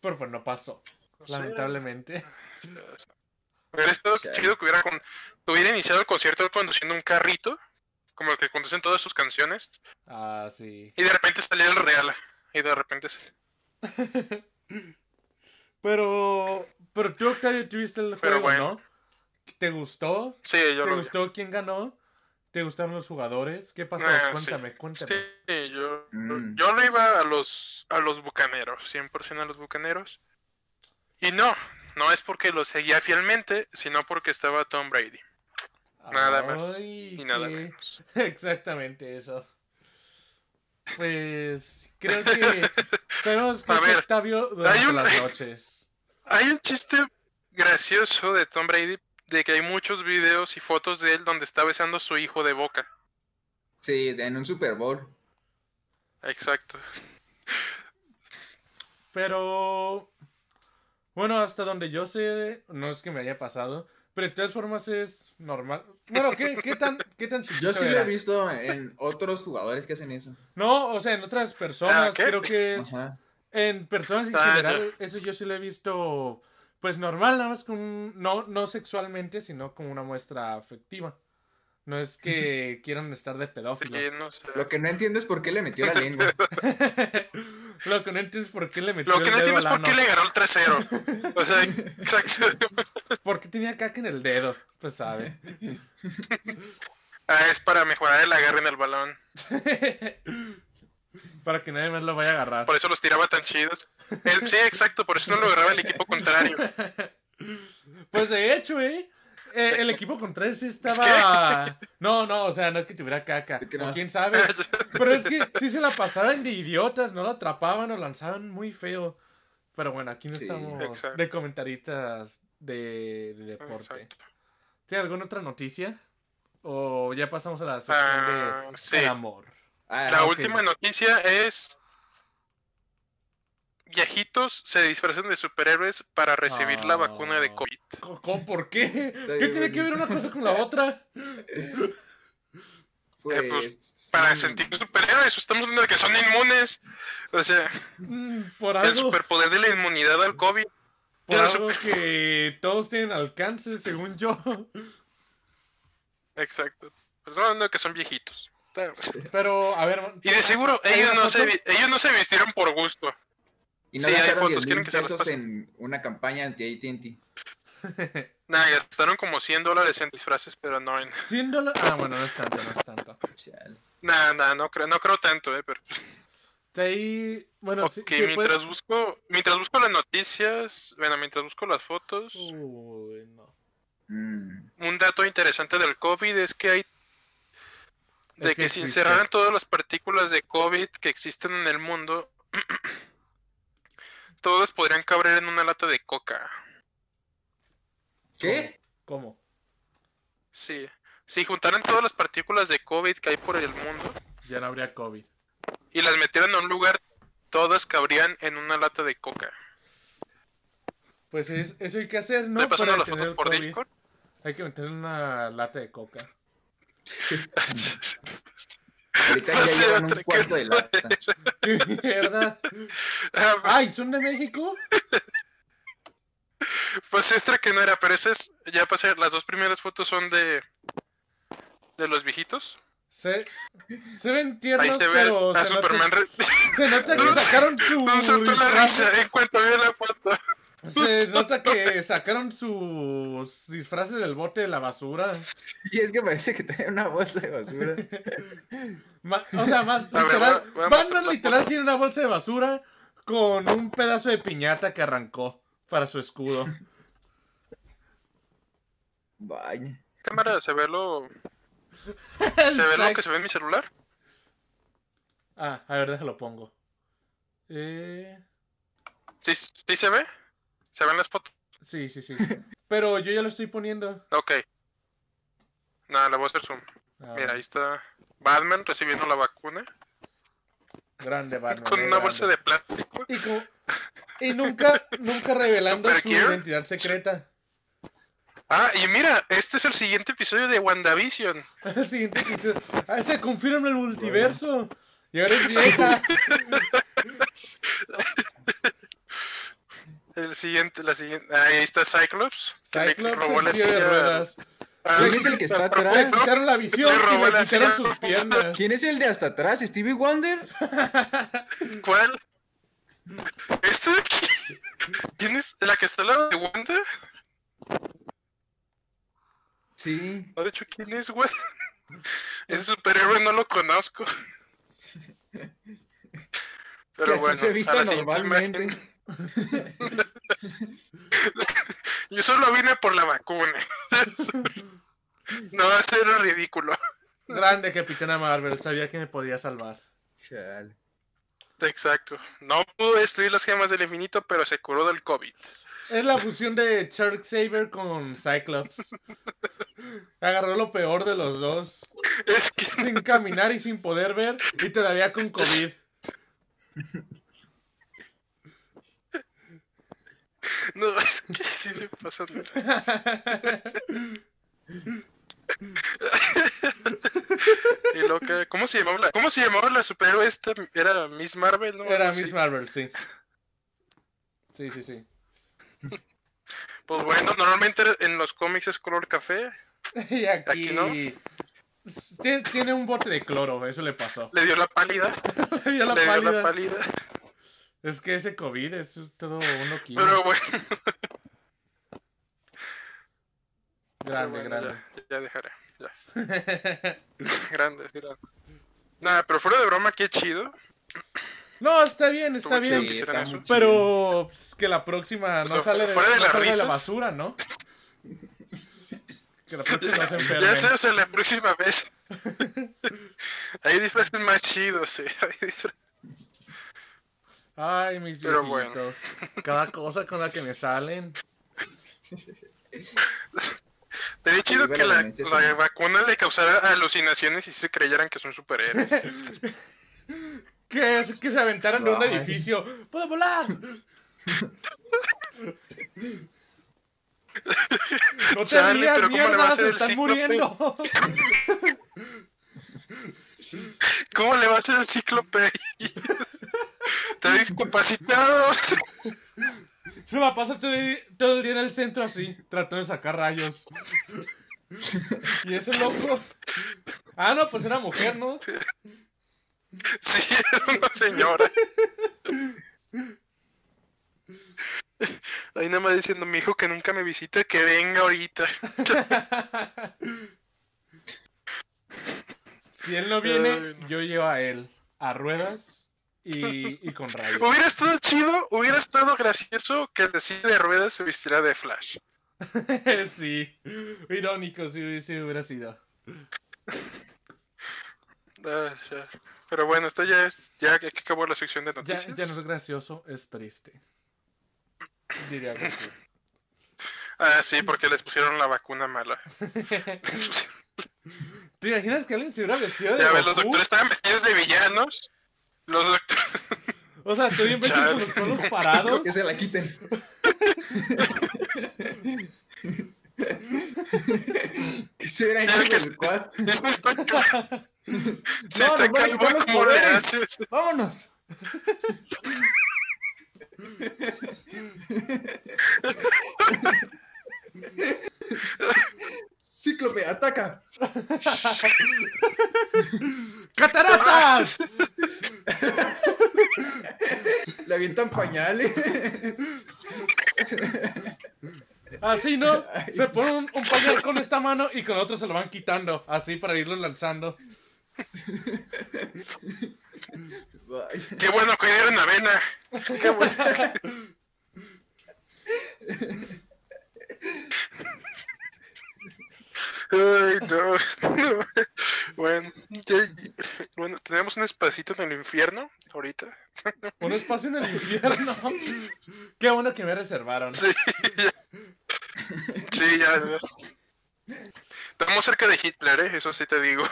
Pero pues no pasó, lamentablemente. o sea, Hubiera estado Sí. chido que hubiera, con- que hubiera iniciado el concierto conduciendo un carrito, como el que conducen todas sus canciones, Ah, sí. y de repente saliera el real. Y de repente sal- Pero, pero tú, Octavio, tuviste el Pero juego, bueno. ¿no? ¿Te gustó? Sí, yo ¿Te lo vi. gustó quién ganó? ¿Te gustaron los jugadores? ¿Qué pasó? Ah, sí. cuéntame, cuéntame. Sí, yo, Mm. yo le iba a los, a los bucaneros, 100% a los bucaneros. Y no, no es porque lo seguía fielmente, sino porque estaba Tom Brady. Nada más Y nada qué- menos. Exactamente eso. Pues creo que sabemos que A es ver, Octavio durante hay un- las noches. Hay un chiste gracioso de Tom Brady de que hay muchos videos y fotos de él donde está besando a su hijo de boca. Sí, en un Super Bowl. Exacto. Pero bueno, hasta donde yo sé, no es que me haya pasado, pero de todas formas es normal. Bueno, ¿qué, qué tan, qué tan chiquito Yo sí lo he visto en otros jugadores que hacen eso. No, o sea, en otras personas, Ah, creo que es Ajá. en personas en Ah, general, eso yo sí lo he visto pues normal, nada más con no no sexualmente, sino como una muestra afectiva. No es que quieran estar de pedófilos. Sí, no sé. Lo que no entiendo es por qué le metió la lengua. Lo que no entiendo es por qué le metió Lo que el no dedo entiendo es al por qué le ganó el trasero. O sea, exacto. ¿Por qué tenía caca en el dedo? Pues sabe. Ah, es para mejorar el agarre en el balón. Para que nadie más lo vaya a agarrar. Por eso los tiraba tan chidos. El- sí, exacto, por eso no lo agarraba el equipo contrario. Pues de hecho, ¿eh? Eh, el equipo contrario sí estaba. No, no, o sea, no es que tuviera caca. ¿De qué O quién sabe. Pero es que sí se la pasaban de idiotas, no lo atrapaban o lanzaban muy feo. Pero bueno, aquí no Sí, estamos exacto. de comentaristas de, de deporte. Exacto. ¿Tiene alguna otra noticia? ¿O ya pasamos a la sección Ah, de sí. el amor? Ah, La ok. última noticia es. Viejitos se disfrazan de superhéroes para recibir la vacuna de Ah. COVID. ¿Cómo-. ¿Por qué? ¿Qué tiene que ver una cosa con la otra? Pues, Eh, pues, Para sí. sentir superhéroes, estamos hablando de que son inmunes. O sea, Mm, Por el algo, superpoder de la inmunidad al COVID. por algo que todos tienen alcance, según yo. Exacto. Pues estamos hablando de que son viejitos. Pero, a ver. Y de seguro ¿hay ellos no, se, ellos no se vistieron por gusto. Y no sí, hay fotos, 10 quieren que se las pesos pase. en una campaña anti-AT&T. Nada, gastaron como 100 dólares en disfraces, pero no en... 100 dólares. Ah, bueno, no es tanto, no es tanto. Nada, nada, no creo, no creo tanto, eh, pero... De ahí. Bueno, sí, sí, mientras puedes- busco... Mientras busco las noticias, bueno, mientras busco las fotos, Uy, no. Mm. un dato interesante del COVID es que hay... De Es que que si encerraran todas las partículas de COVID que existen en el mundo, todas podrían caber en una lata de coca. ¿Qué? ¿Cómo? Sí. Si juntaran todas las partículas de COVID que hay por el mundo Ya no habría COVID. y las metieran a un lugar, todas cabrían en una lata de coca. Pues es- eso hay que hacer, ¿no? Para las fotos el por COVID. Discord. Hay que meter una lata de coca. Ahorita No ya llevan un cuarto de lata. ¡Qué mierda! Ah, ¡Ay, son de México! Pues extra que no era, pero ese es, ya pasé, las dos primeras fotos son de de los viejitos. Se, se ven Ahí tiernos, se ve pero a se Superman. nota, re- se nota que sacaron su salto a la risa en cuanto vi la foto. Se nota que sacaron sus disfraces del bote de la basura. Y es que parece que trae una bolsa de basura. Ma- o sea, más literal. mostrar Batman literal tiene una bolsa de basura con un pedazo de piñata que arrancó para su escudo. Vaya. Cámara, ¿se ve lo, se ve lo que se ve en mi celular? Ah, a ver, déjalo pongo. Eh, ¿Sí, sí se ve? ¿Se ven las fotos? sí, sí, sí. Pero yo ya lo estoy poniendo. Ok. Nada, la voy a hacer zoom. Ah, Mira, ahí está Batman recibiendo la vacuna Grande Batman. con muy una grande. bolsa de plástico. Y, como- y nunca, nunca revelando su identidad secreta. Ah, y mira, este es el siguiente episodio de WandaVision. El siguiente episodio. Ah, se confirma el multiverso. Y ahora es vieja. El siguiente, la siguiente. Ahí está Cyclops. que le Cyclops robó en la silla de ruedas. a- ¿Quién es el que está atrás? Le quitaron la visión Le robó y le la quitaron silla. sus piernas. ¿Quién es el de hasta atrás? ¿Stevie Wonder? ¿Cuál? ¿Esta de aquí? ¿Quién es? ¿La que está al lado de Wanda? Sí. No, de hecho, ¿quién es Wanda? Ese superhéroe no lo conozco. que Pero así bueno, se a viste la siguiente normalmente. imagen. Yo solo vine por la vacuna. No, eso era ridículo. Grande Capitana Marvel, sabía que me podía salvar. Chale. Exacto. No pudo destruir las gemas del infinito, pero se curó del COVID. Es la fusión de Shark Saber con Cyclops. Agarró lo peor de los dos. Es que Sin caminar y sin poder ver. Y todavía con COVID. No, es que sí se pasan. Y lo que, ¿cómo se llamaba la, cómo se llamaba la superhéroe esta? Era Miss Marvel, ¿no? Era Miss. Marvel, sí. Sí, sí, sí. Pues bueno, normalmente en los cómics es color café. Y aquí. Aquí no. Tiene, tiene un bote de cloro, eso le pasó. Le dio la pálida. Le dio la le dio la pálida. Es que ese COVID es todo uno químico. Pero bueno, Grande, bueno, grande. Ya, ya dejaré. Ya. Grandes, grandes. Nada, pero fuera de broma, qué chido. no, está bien, está bien. Sí, está. Pero pues, que la próxima no sea, sale de, fuera de no la basura, ¿no? Que la próxima no se Ya enferme. sé, o sea, la próxima vez. Hay disfraces más chidos, eh. Hay disfraces- Ay, mis Pero bueno. viejitos. Cada cosa con la que me salen. Sería chido que la, Lemente, la sí. vacuna le causara alucinaciones y se creyeran que son superhéroes. Que, es- que se aventaran de un edificio. ¡Puedo volar! No te rías, pero ¿cómo le va a mierda, hacer se el están muriendo. ¿Cómo le va a hacer el cíclope? Está discapacitado. Se la pasa todo el, todo el día en el centro así, tratando de sacar rayos. Y ese loco. Ah, no, pues era mujer, ¿no? Sí, era una señora. Ahí nada más diciendo, mi hijo que nunca me visita, que venga ahorita. Si él no viene, Ay, no. yo llevo a él a ruedas y, y con rayos. Hubiera estado chido, hubiera estado gracioso que el de silla de ruedas se vistiera de Flash. sí, irónico si, si hubiera sido. Ah, ya. Pero bueno, esto ya es, ya que acabó la sección de Ya, noticias. ya no es gracioso, es triste. Diría Goku. Ah, sí, porque les pusieron la vacuna mala. ¿Te imaginas que alguien se hubiera vestido de Ya ves, los doctores estaban vestidos de villanos. Los doctores. O sea, tú bien ves con los colos parados. Que se la quiten. que se ido que- del quad. Eso está ca- Se No, está calvo, quitar los ¿cómo le poderes. haces? ¡Vámonos! Cíclope, ataca. ¡Cataratas! Le avientan pañales. Así, ¿no? Se pone un, un pañal con esta mano y con otro se lo van quitando. Así para irlo lanzando. Qué bueno que dieron avena. Qué bueno. Ay, no, no. Bueno, ya- bueno, tenemos un espacito en el infierno ahorita. Un espacio en el infierno. Qué bueno que me reservaron. Sí, ya. Sí. Estamos cerca de Hitler, ¿eh? Eso sí te digo.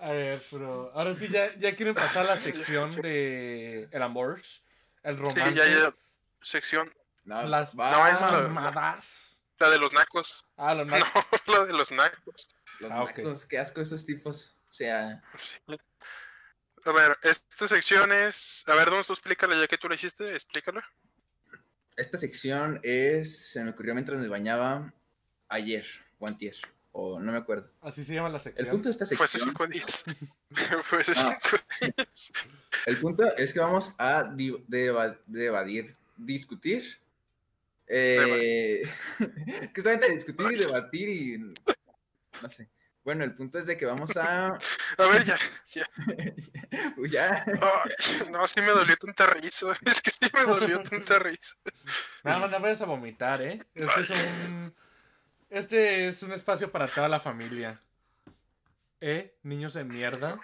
A ver, pero ahora sí ya, ya quieren pasar a la sección de el amor, el Sí, romance, ya, ya. Sección. no, las No, la- mamadas. La de los nacos. Ah, lo No, na- la de los nacos. Los Ah, nacos, qué asco esos tipos. O sea, A ver, esta sección es. A ver, ¿dónde tú explícala ya que tú la hiciste? Explícala. esta sección es. Se me ocurrió mientras me bañaba ayer, o antier. o no me acuerdo. Así se llama la El sección. punto de esta Fue hace sección, cinco días. Fue hace No. cinco días. el punto es que vamos a deba- debatir, discutir. Eh, que está entre discutir y debatir y no sé. Bueno, el punto es de que vamos a A ver, ya. ya. pues ya no, sí me dolió tanta risa. Es que sí me dolió tanta risa. No, no, no vayas a vomitar, ¿eh? Este es un... Este es un espacio para toda la familia. ¿Eh? Niños de mierda.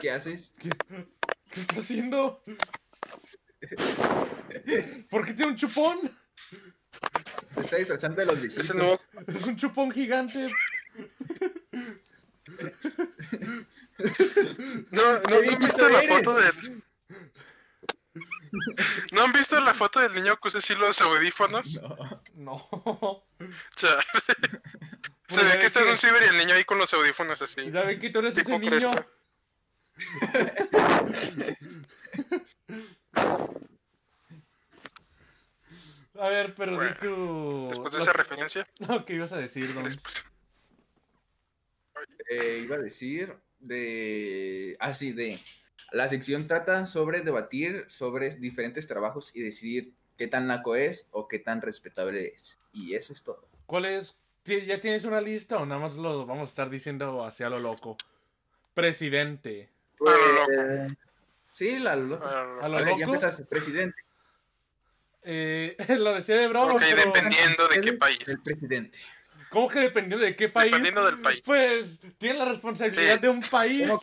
¿qué haces? ¿Qué, qué está haciendo? ¿Por qué tiene un chupón? Se está disfrazando de los viejitos. Es un chupón gigante. No, no, ¿no han visto la eres? foto del. ¿No han visto la foto del niño que usa así los audífonos? No. No. O sea, se Pues ve que ves está en que- un ciber y el niño ahí con los audífonos así. Ya ven que tú eres ese niño. A ver, pero di Bueno, tú. Después de lo- esa referencia, lo que ibas a decir, Don. después- Eh, iba a decir de. Ah, sí, de. La sección trata sobre debatir sobre diferentes trabajos y decidir qué tan naco es o qué tan respetable es. Y eso es todo. ¿Cuál es? ¿Ti- ¿Ya tienes una lista o nada más lo vamos a estar diciendo hacia lo loco? Presidente. A lo loco. Sí, la loco. ah, A lo A ver, ya loco. empezaste, presidente. Eh, lo decía de broma, Ok, pero. dependiendo de qué país. El presidente. ¿Cómo que dependiendo de qué país? Dependiendo del país. Pues tiene la responsabilidad Sí. de un país.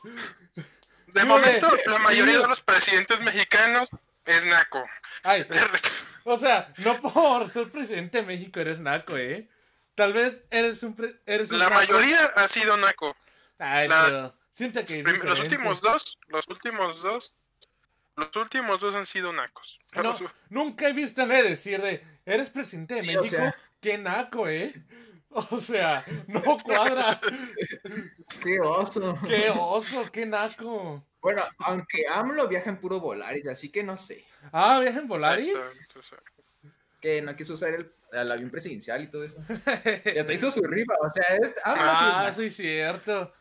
De Dígame, momento, la mayoría de los presidentes mexicanos es naco. Ay, o sea, no por ser presidente de México eres naco, ¿eh? Tal vez eres un. pre- eres un La naco. mayoría ha sido naco. Ay, las- pero siento que. Los últimos dos, los últimos dos, los últimos dos han sido nacos. No, Los- nunca he visto a nadie decir de. Eres presidente de Sí, o México. sea. Qué naco, ¿eh? O sea, no cuadra. ¡Qué oso! Qué oso, qué naco. Bueno, aunque AMLO viaja en puro Volaris, así que no sé. Ah, viaja en Volaris. Exacto, exacto. Que no quiso usar el, el avión presidencial y todo eso. Y hasta hizo su rifa, o sea, es, AMLO Ah, sí sí, es cierto.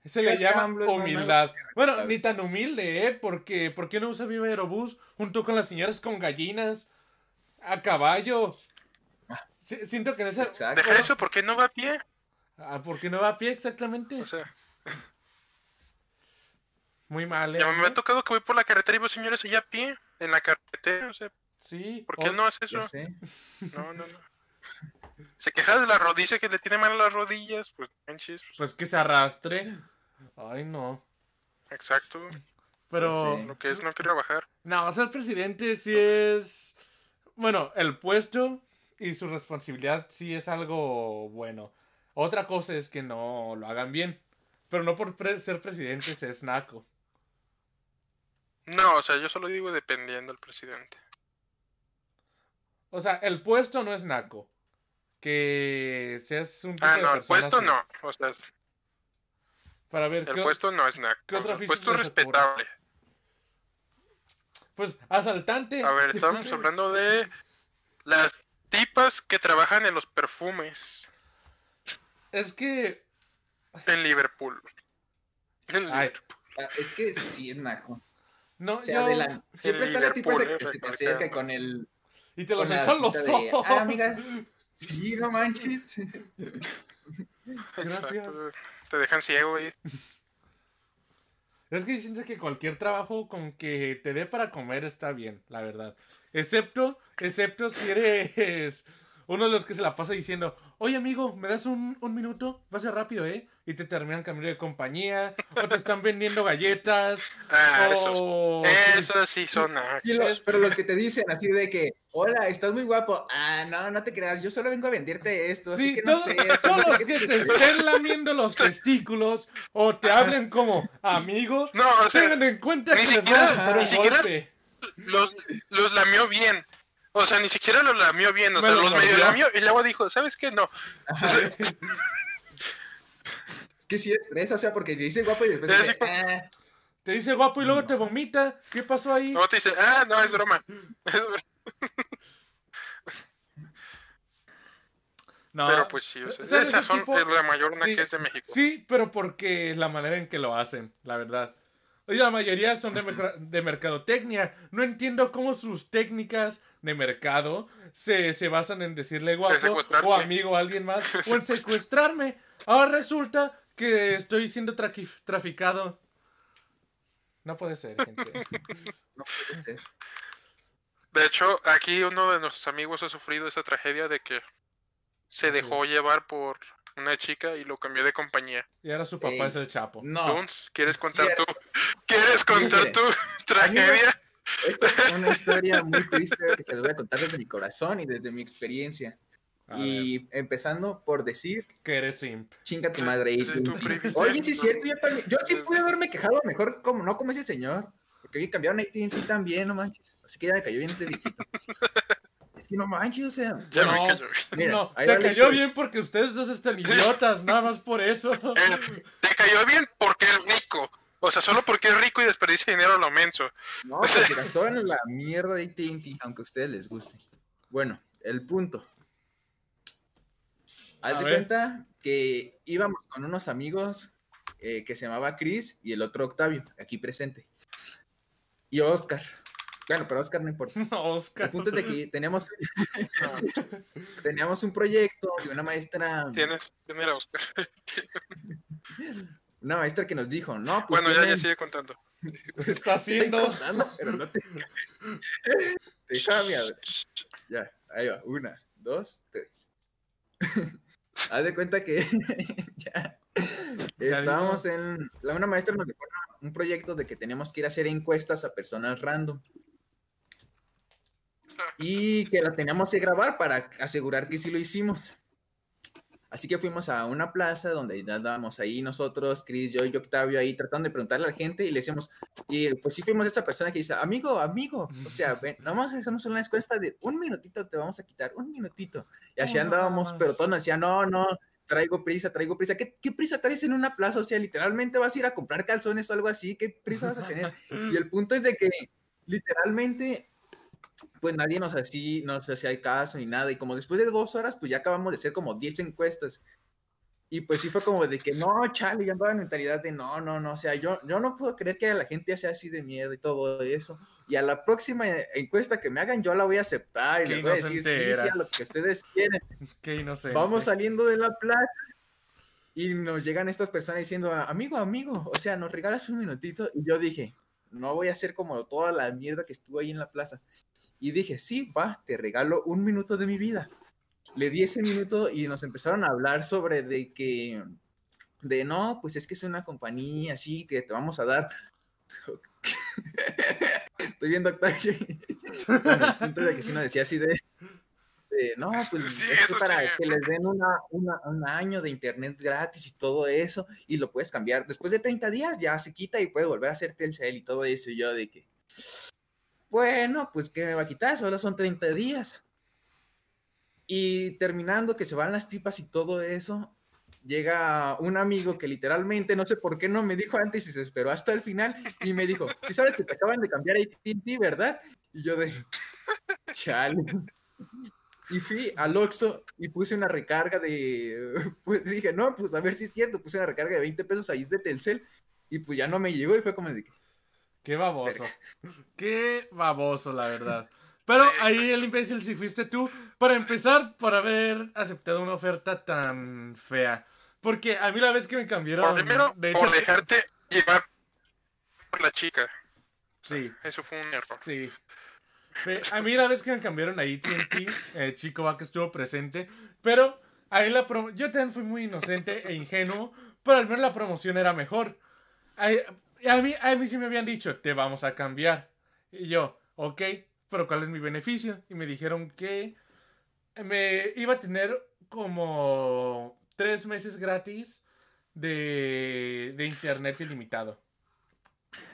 Se le llama humildad. Bueno, ni tan humilde, ¿eh? Porque, ¿por qué no usa Viva Aerobús junto con las señoras con gallinas? A caballo. Si- siento que en esa... Exacto. Deja eso porque no va a pie. Ah, ¿Por qué no va a pie exactamente? O sea, Muy mal, ¿eh? ya me ha tocado que voy por la carretera y veo señores allá a pie, en la carretera. O sea, Sí. ¿por qué no hace eso? No, no, no. Se queja de la rodilla, que le tiene mal a las rodillas. Pues, manches, pues, Pues que se arrastre. Ay, no. exacto. Pero... Sí. Lo que es no quiero bajar. No, ser presidente sí es. Bueno, el puesto y su responsabilidad sí es algo bueno. Otra cosa es que no lo hagan bien. Pero no por pre- ser presidente se es naco. No, o sea, yo solo digo dependiendo del presidente. O sea, el puesto no es naco. Que seas un tipo Ah, de no, el puesto así. no. O sea, Para ver, el ¿qué o- puesto no es naco. qué otro oficio puesto respetable. pues asaltante. A ver, estábamos hablando de las tipas que trabajan en los perfumes Es que. en Liverpool. En Ay. Liverpool. Ah, Es que sí es naco. No, O sea, yo- de la- Siempre está la tipa que se te acerca con el. Y te los echan los de, ojos. "Ah, amiga". Sí, no manches. Gracias. Exacto, Te dejan ciego ahí. Es que siento que cualquier trabajo con que te dé para comer está bien, la verdad. Excepto, excepto si eres uno de los que se la pasa diciendo, oye amigo, ¿me das un, un minuto? Va a ser rápido, ¿eh? Y te terminan cambiando de compañía, o te están vendiendo galletas, Ah, esos, o... esos sí son nacos. Y los- pero los que te dicen así de que, hola, estás muy guapo. Ah, no, no te creas, yo solo vengo a venderte esto. así Sí, que no todo- sé. todos no sé los que te- estén lamiendo los testículos o te hablen como amigos, No, o sea, tengan en cuenta ni que les siquiera- a dar siquiera- los, los lamió bien. O sea, ni siquiera los lamió bien. O Me sea, los los medio lamió y luego dijo, ¿sabes qué? No. Que sí estresa, o sea, porque te dice guapo y después Sí, dice, "Ah". Te dice guapo y luego te vomita. ¿Qué pasó ahí? Luego te dice, ah, no, es broma. Es broma. No, Pero pues sí, o sea, ¿sabes esas son tipo? es la mayor una Sí, que es de México. Sí, pero porque la manera en que lo hacen, la verdad. Y la mayoría son de, merca- de mercadotecnia. No entiendo cómo sus técnicas de mercado se, se basan en decirle guapo o amigo a alguien más o en secuestrarme. Ahora resulta que estoy siendo traficado. No puede ser, gente. No puede ser. De hecho, aquí uno de nuestros amigos ha sufrido esa tragedia de que se dejó llevar por una chica y lo cambió de compañía. Y ahora su papá Ey, es el Chapo. No, ¿quieres contar cierto. tú? ¿Quieres contar Mire, tu tragedia? esta es una historia muy triste que se les voy a contar desde mi corazón y desde mi experiencia. A y empezando por decir, ver, que eres simp. chinga tu madre. Sí, AT&T. tu. Oye, sí es cierto, yo también. Yo sí pude haberme quejado mejor, como no como ese señor. Porque oye, cambiaron a AT&T también, no manches. Así que ya me cayó bien ese viejito. Es que no manches, o sea. Ya No. me cayó. Mira, no, ahí te cayó historia. bien porque ustedes dos están idiotas, nada más por eso. Eh, Te cayó bien porque es rico. O sea, solo porque es rico y desperdicia dinero a lo menso. No, porque gastó en la mierda de AT&T, aunque a ustedes les guste. Bueno, el punto. Haz de ver. cuenta que íbamos con unos amigos eh, que se llamaba Chris y el otro Octavio, aquí presente. Y Oscar. Bueno, pero Oscar no importa. El Oscar. punto es de que teníamos, teníamos un proyecto de una maestra, Tienes, tienes a Oscar. una maestra que nos dijo, no, pues Bueno, ya, ya sigue contando. ¿Qué está haciendo? contando, pero no te... Déjame a ver. Ya, ahí va. Una, dos, tres. Haz de cuenta que ya estábamos en. La una maestra nos dejó un proyecto de que teníamos que ir a hacer encuestas a personas random. Y que la teníamos que grabar para asegurar que sí lo hicimos. Así que fuimos a una plaza donde andábamos ahí nosotros, Chris, yo y Octavio ahí tratando de preguntarle a la gente y le decíamos, y pues sí fuimos esa persona que dice, amigo, amigo, o sea, ven, nomás hacemos una encuesta de un minutito, te vamos a quitar, un minutito. Y así Oh, no andábamos, más. pero todos nos decían, no, no, traigo prisa, traigo prisa. ¿Qué, ¿Qué prisa traes en una plaza? O sea, literalmente vas a ir a comprar calzones o algo así, ¿qué prisa vas a tener? Y el punto es de que literalmente, pues nadie nos hacía, nos hacía caso ni nada. Y como después de dos horas, pues ya acabamos de hacer como 10 encuestas. Y pues sí fue como de que no, chale, ya andaba en mentalidad de no, no, no. O sea, yo, yo no puedo creer que la gente sea así de miedo y todo eso. Y a la próxima encuesta que me hagan, yo la voy a aceptar y les voy a decir sí, sí, a lo que ustedes quieren. Qué inocente. Vamos saliendo de la plaza y nos llegan estas personas diciendo, amigo, amigo, o sea, nos regalas un minutito. Y yo dije, no voy a hacer como toda la mierda que estuvo ahí en la plaza. Y dije, sí, va, te regalo un minuto de mi vida. Le di ese minuto y nos empezaron a hablar sobre de que, de no, pues es que es una compañía así que te vamos a dar. Estoy viendo a Octavio. Bueno, el punto de que sí nos decía así de, de, no, pues Sí, es para sí. que les den una, una- un año de internet gratis y todo eso, y lo puedes cambiar. Después de 30 días ya se quita y puedes volver a hacer Telcel y todo eso. Y yo de que, bueno, pues que me va a quitar, solo son 30 días. Y terminando que se van las tipas y todo eso, llega un amigo que literalmente, no sé por qué no me dijo antes y se esperó hasta el final y me dijo, si sabes que te acaban de cambiar AT&T, ¿verdad? Y yo de, chale. Y fui al Oxxo y puse una recarga de, pues dije, no, pues a ver si es cierto, puse una recarga de 20 pesos ahí de Telcel y pues ya no me llegó y fue como de Qué baboso. Qué baboso, la verdad. Pero ahí el imbécil si fuiste tú, para empezar, por haber aceptado una oferta tan fea. Porque a mí la vez que me cambiaron... Por primero, de hecho, por dejarte llevar por la chica. Sí, Eso fue un error. sí. A mí la vez que me cambiaron a AT&T, eh, Chico va que estuvo presente, pero ahí la promo... Yo también fui muy inocente e ingenuo, pero al menos la promoción era mejor. Ahí- a, mí, a mí sí me habían dicho, te vamos a cambiar. Y yo, ok, pero ¿cuál es mi beneficio? Y me dijeron que me iba a tener como tres meses gratis de, de internet ilimitado.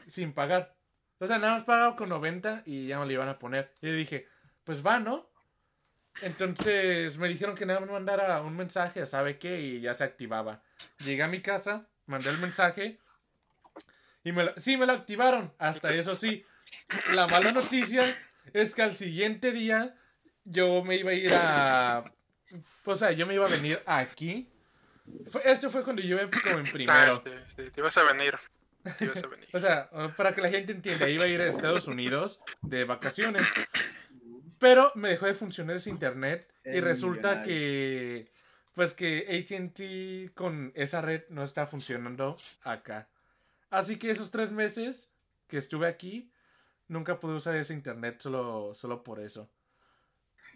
Sin pagar. O sea, nada más pagado con 90 y ya me lo iban a poner. Y dije, pues va, ¿no? Entonces me dijeron que nada más mandara un mensaje, ¿sabe qué? Y ya se activaba. Llegué a mi casa, mandé el mensaje y me lo, sí, me lo activaron. Hasta eso sí. La mala noticia es que al siguiente día yo me iba a ir a, o sea, yo me iba a venir aquí. Fue- esto fue cuando yo iba como en Ah, primero. sí, sí, te ibas a venir. Te ibas a venir. O sea, para que la gente entienda, iba a ir a Estados Unidos de vacaciones. Pero me dejó de funcionar ese internet y resulta millonario. que pues que AT&T con esa red no está funcionando acá. Así que esos tres meses que estuve aquí nunca pude usar ese internet solo, solo por eso.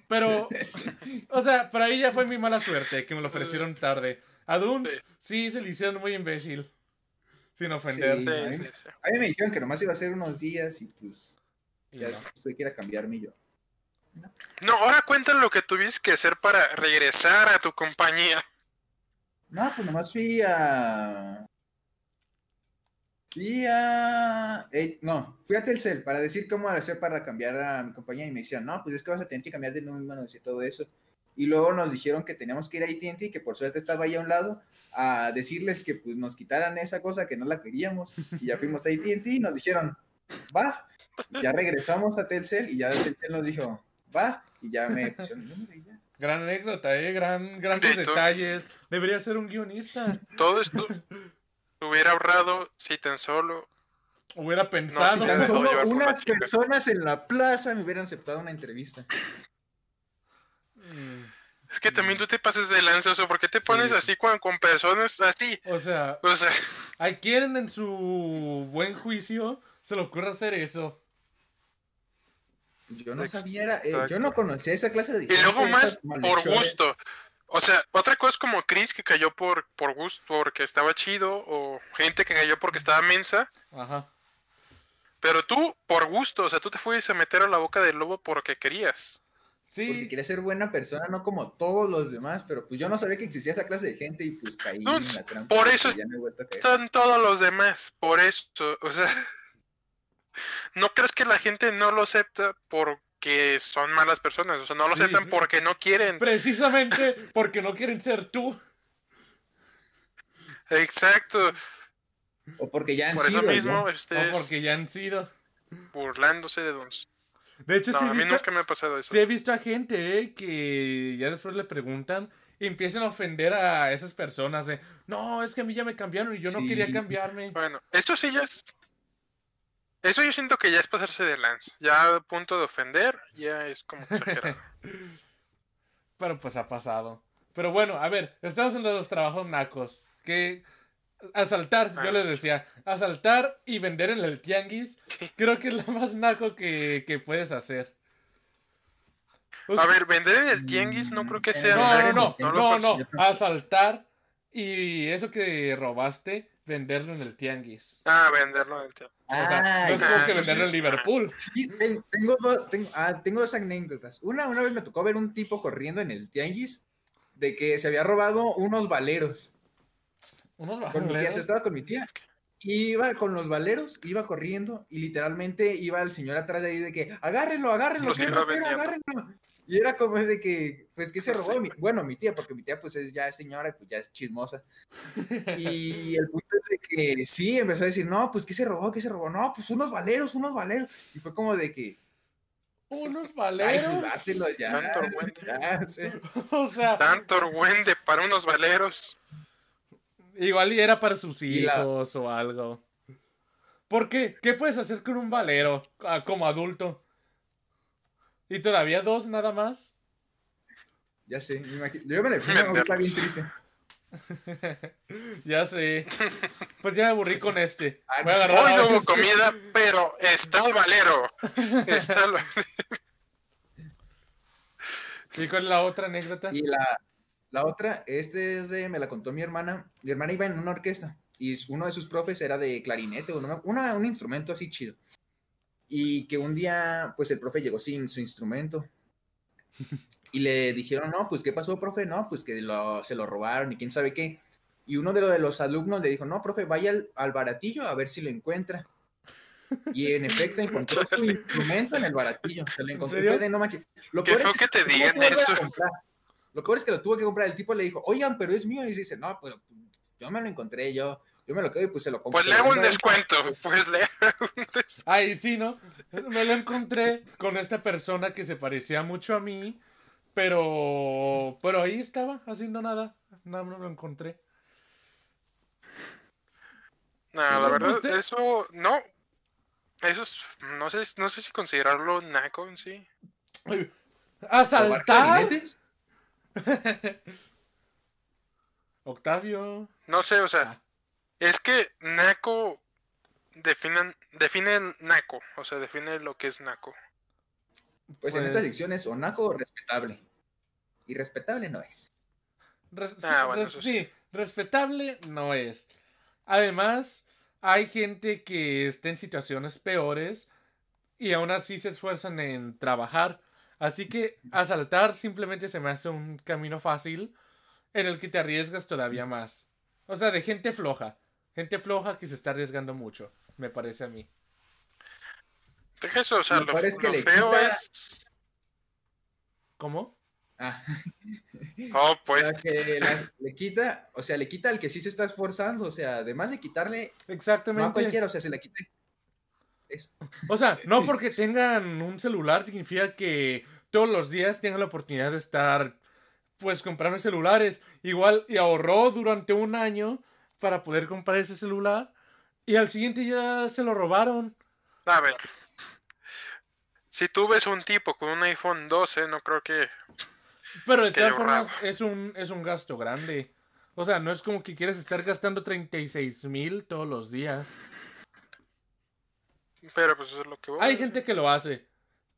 Pero, o sea, para ahí ya fue mi mala suerte que me lo ofrecieron tarde. A Dunes Sí. se le hicieron muy imbécil. Sin ofender. Sí. A mí me dijeron que nomás iba a ser unos días y pues Y ya no. tuve que ir a cambiarme yo. No, ahora cuéntame lo que tuviste que hacer para regresar a tu compañía. No, pues nomás fui a. Fui a. eh, no, fui a Telcel para decir cómo hacer para cambiar a mi compañía y me decían, no, pues es que vas a tener que cambiar de número y todo eso. Y luego nos dijeron que teníamos que ir a AT&T, que por suerte estaba ahí a un lado, a decirles que pues nos quitaran esa cosa que no la queríamos. Y ya fuimos a AT&T y nos dijeron, va. Ya regresamos a Telcel y ya Telcel nos dijo, va. Y ya me pusieron el número y ya. Gran anécdota, ¿eh? Gran, grandes detalles. Debería ser un guionista. Todo esto hubiera ahorrado si tan solo. Hubiera pensado. Si tan solo unas personas en la plaza me hubieran aceptado una entrevista. Es que también tú te pases de lanza, o sea, ¿por qué te Sí. pones así con, con personas así? O sea, O sea, ¿a quién en su buen juicio se le ocurre hacer eso? Yo no sabía, eh, yo no conocía esa clase de y luego más por gusto. O sea, otra cosa es como Chris que cayó por, por gusto, porque estaba chido, o gente que cayó porque estaba mensa, Ajá. pero tú por gusto, o sea, tú te fuiste a meter a la boca del lobo porque querías. Porque Sí, quería ser buena persona, no como todos los demás, pero pues yo no sabía que existía esa clase de gente y pues caí No, en la trampa. por eso ya no caer. Están todos los demás, por eso, o sea, ¿no crees que la gente no lo acepta porque son malas personas? O sea, no lo Sí. aceptan porque no quieren. precisamente porque no quieren ser tú. Exacto, O porque ya han por eso sido. mismo estés O porque ya han sido. burlándose de Dons. De hecho, No, sí, a he mí visto, nunca me ha pasado eso. sí he visto a gente eh, que ya después le preguntan y empiezan a ofender a esas personas de, no, es que a mí ya me cambiaron y yo no quería cambiarme. Bueno, eso sí ya es... Eso yo siento que ya es pasarse de lanza. Ya a punto de ofender, ya es como exagerado. Pero pues ha pasado. Pero bueno, a ver, estamos en los trabajos nacos. Que asaltar, yo Ah. les decía, asaltar y vender en el tianguis, creo que es lo más naco que, que puedes hacer. O A ver, vender en el tianguis no creo que sea... no, no, no, no, no, asaltar y eso que robaste, venderlo en el tianguis. Ah, venderlo en el tianguis. O sea, Ah, no es como ah, que venderlo en sí Liverpool. Sí, ten- tengo, do- tengo, ah, tengo dos anécdotas. Una, una vez me tocó ver un tipo corriendo en el tianguis de que se había robado unos valeros. Unos Con mi tía, baleros. se estaba con mi tía. Iba con los valeros, iba corriendo y literalmente iba el señor atrás de ahí de que agárrenlo, agárrenlo, que rapero, agárrenlo. Y era como de que, pues, ¿qué se robó? Mi- bueno, mi tía, porque mi tía, pues, es, ya es señora y pues ya es chismosa. Y el punto es de que sí, empezó a decir, no, pues, ¿qué se robó? ¿Qué se robó? No, pues, unos valeros, unos valeros. Y fue como de que, Unos ay, valeros. pues, ya. Tanto ya, sí. O sea, Tanto argüende para unos valeros. igual y era para sus la- hijos o algo. ¿Por qué? ¿Qué puedes hacer con un valero ah, como adulto? ¿Y todavía dos nada más? Ya sé, me imagino. Yo me la ahorita bien triste. ya sé. Pues ya me aburrí con este. Ah, Voy a Hoy no hubo comida, pero está el valero. Está el... ¿Y con la otra anécdota? Y la, la otra, este es de, me la contó mi hermana. Mi hermana iba en una orquesta y uno de sus profes era de clarinete o una- un instrumento así chido. Y que un día, pues el profe llegó sin su instrumento. Y le dijeron, no, pues, ¿qué pasó, profe? No, pues que lo- se lo robaron y quién sabe qué. Y uno de, lo- de los alumnos le dijo, no, profe, vaya al, al baratillo a ver si lo encuentra. Y en efecto encontró su instrumento en el baratillo. Se lo encontró. fue de, no manches. Lo Qué peor es que te digan eso. Lo peor es que lo tuvo que comprar. El tipo le dijo, oigan, pero es mío. Y dice, no, pero yo me lo encontré, yo, yo me lo quedo y pues se lo compré. Pues le hago un descuento. Pues le hago un descuento. Ay, sí, ¿no? Me lo encontré con esta persona que se parecía mucho a mí, Pero, pero ahí estaba, haciendo nada. Nada más lo encontré. No, la ¿no? verdad, ¿Usted? eso no. Eso es, no sé, no sé si considerarlo naco en sí. ¿Robar ¿Asaltar? Octavio. No sé, o sea, Ah. Es que naco definen, define naco, o sea, define lo que es naco. Pues, en esta Pues- sección es o naco o respetable. Y respetable no es. Res- Ah, sí, bueno, res- eso sí, sí. respetable no es. Además, hay gente que está en situaciones peores y aún así se esfuerzan en trabajar. Así que asaltar simplemente se me hace un camino fácil en el que te arriesgas todavía más. O sea, de gente floja. Gente floja que se está arriesgando mucho, me parece a mí. Deja eso, o sea, Lo que feo quita- es. ¿Cómo? Ah, Oh, pues, la que la- le quita, o sea, le quita al que sí se está esforzando, o sea, además de quitarle, no a Exactamente. cualquiera, o sea, se le quita. Es, O sea, no porque tengan un celular significa que todos los días tengan la oportunidad de estar, pues, comprando celulares. Igual, y ahorró durante un año para poder comprar ese celular. Y al siguiente ya se lo robaron. a ver. Si tú ves un tipo con un iPhone 12, no creo que. Pero de Que todas formas, es un, es un gasto grande. O sea, no es como que quieres estar gastando 36 mil todos los días. Pero pues eso es lo que voy. Hay gente que lo hace,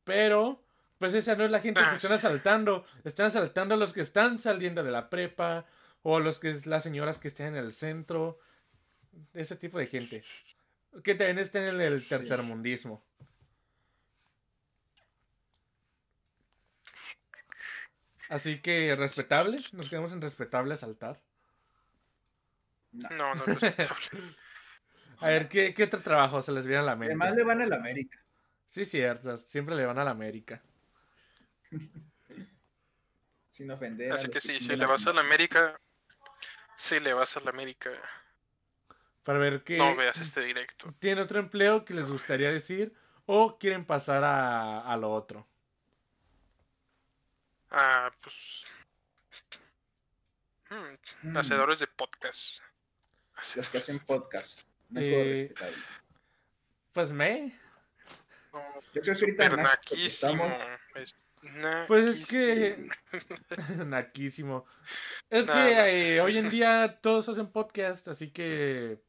pero pues esa no es la gente que Ah, están asaltando. Están asaltando a los que están saliendo de la prepa o los que las señoras que están en el centro. Ese tipo de gente. Que también están en el tercermundismo. Así que respetable, nos quedamos en respetable asaltar. no. No, no es respetable. A ver, ¿qué, qué otro trabajo se les viene a la mente? Además le van a la América. Sí, cierto, siempre le van a la América. Sin ofender. Así que sí, si le vas a la América. Si le vas a la América, Para ver qué... no veas este directo. ¿Tiene otro empleo que les gustaría decir? ¿O quieren pasar a, a lo otro? Ah, pues. hmm, Mm, hacedores de podcast. Así Los que hacen podcast. No Eh. Pues me. No, Yo creo que ahorita porque naquísimo. Pues es que. naquísimo. Es que eh, hoy en día todos hacen podcast, así que.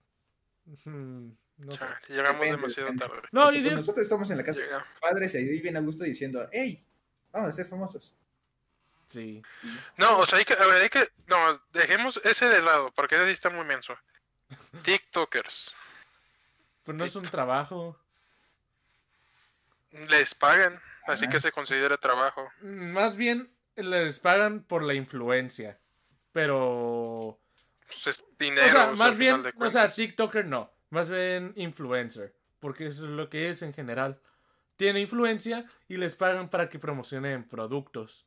No sé. Ah, Llegamos Depende, demasiado depende. tarde. No, y pues, digo- nosotros estamos en la casa Llega- de padres ahí bien a gusto diciendo, hey, vamos a ser famosos. Sí. No, o sea, hay que, a ver, hay que, no, dejemos ese de lado, porque ese sí está muy menso. TikTokers, Pues no es un trabajo. les pagan, así Ah. que se considera trabajo. Más bien les pagan por la influencia. Pero. Pues es dinero, sea, o sea, más al bien. final de O sea. TikToker no. Más bien influencer. Porque eso es lo que es en general. Tiene influencia y les pagan para que promocionen productos.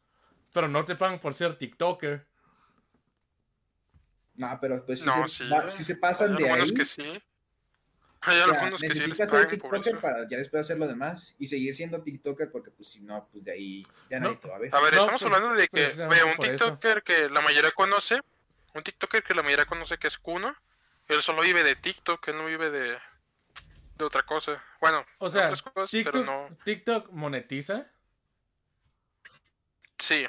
Pero no te pagan por ser TikToker. No, pero pues si, No, se, sí, va- si se pasan Hay de ahí, algunos que sí. Hay o sea, algunos que sí les ser TikToker para ya después hacer lo demás y seguir siendo TikToker porque pues si no, pues de ahí ya nadie No. te va a ver. A ver, No, estamos pues, hablando de que, ve, un eso. TikToker que la mayoría conoce, un TikToker que la mayoría conoce que es Kuno, él solo vive de TikTok, él no vive de, de otra cosa. Bueno, O de sea, otras cosas, TikTok, pero no. TikTok monetiza. Sí.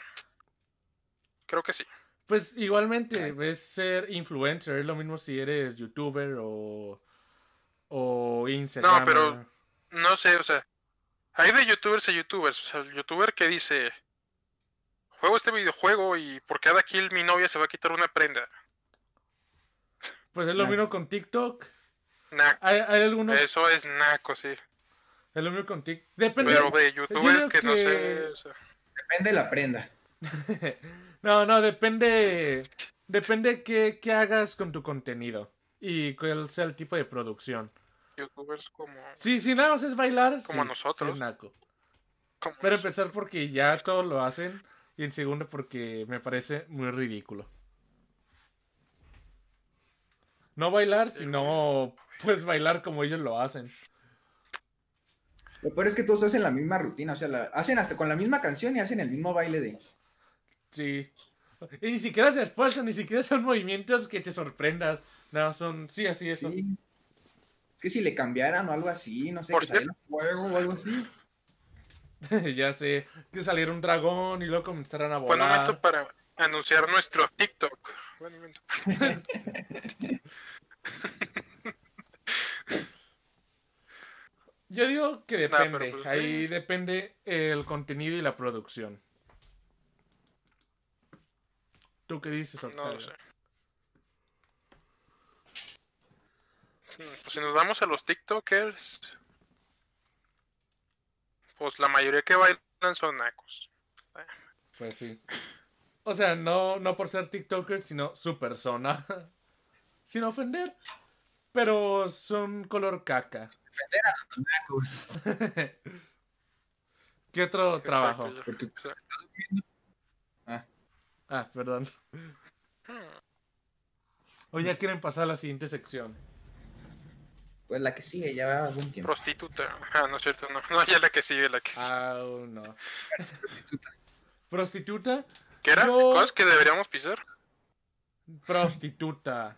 Creo que sí. Pues igualmente es ser influencer. Es lo mismo si eres youtuber o. O Instagram. pero- No sé, o sea, hay de youtubers a youtubers. O sea, el youtuber que dice, juego este videojuego y por cada kill mi novia se va a quitar una prenda. Pues es lo Nah. mismo con TikTok. Nah, Hay, hay algunos. eso es naco, sí. Es lo mismo con TikTok. Depende. Pero de youtubers que, no sé. o sea, Depende de la prenda. No, no, depende. Depende qué, qué hagas con tu contenido. Y cuál sea el tipo de producción. youtubers como. Sí, si nada más es bailar. Como sí, nosotros. sí es naco. como Pero los- empezar porque ya todos lo hacen. Y en segundo porque me parece muy ridículo. No bailar, sino pues bailar como ellos lo hacen. Lo peor es que todos hacen la misma rutina, o sea, la- hacen hasta con la misma canción y hacen el mismo baile de... Sí. Y ni siquiera se esfuerzan, ni siquiera son movimientos que te sorprendas. No, son, sí, así. Sí. Es que si le cambiaran o algo así, no sé, Por que saliera fuego o algo así. ya sé, que saliera un dragón y luego comenzaran a Buen volar. momento para anunciar nuestro TikTok. Buen momento. Yo digo que depende. pues, Ahí sí. depende el contenido y la producción. ¿Tú qué dices, No Octavio? lo sé. Pues si nos vamos a los TikTokers, pues la mayoría que bailan son nacos. Pues sí. O sea, no, no por ser TikToker, sino su persona. Sin ofender. Pero son color caca. Nacos. ¿Qué otro Exacto, trabajo? Porque- sea, Ah, perdón. hmm, O ya quieren pasar a la siguiente sección. Pues la que sigue, ya va buen tiempo. prostituta. Ah, no es cierto, no. No, ya la que sigue, la que sigue. Ah, no. Prostituta. Prostituta. ¿Qué era? yo- ¿Cosas que deberíamos pisar? Prostituta.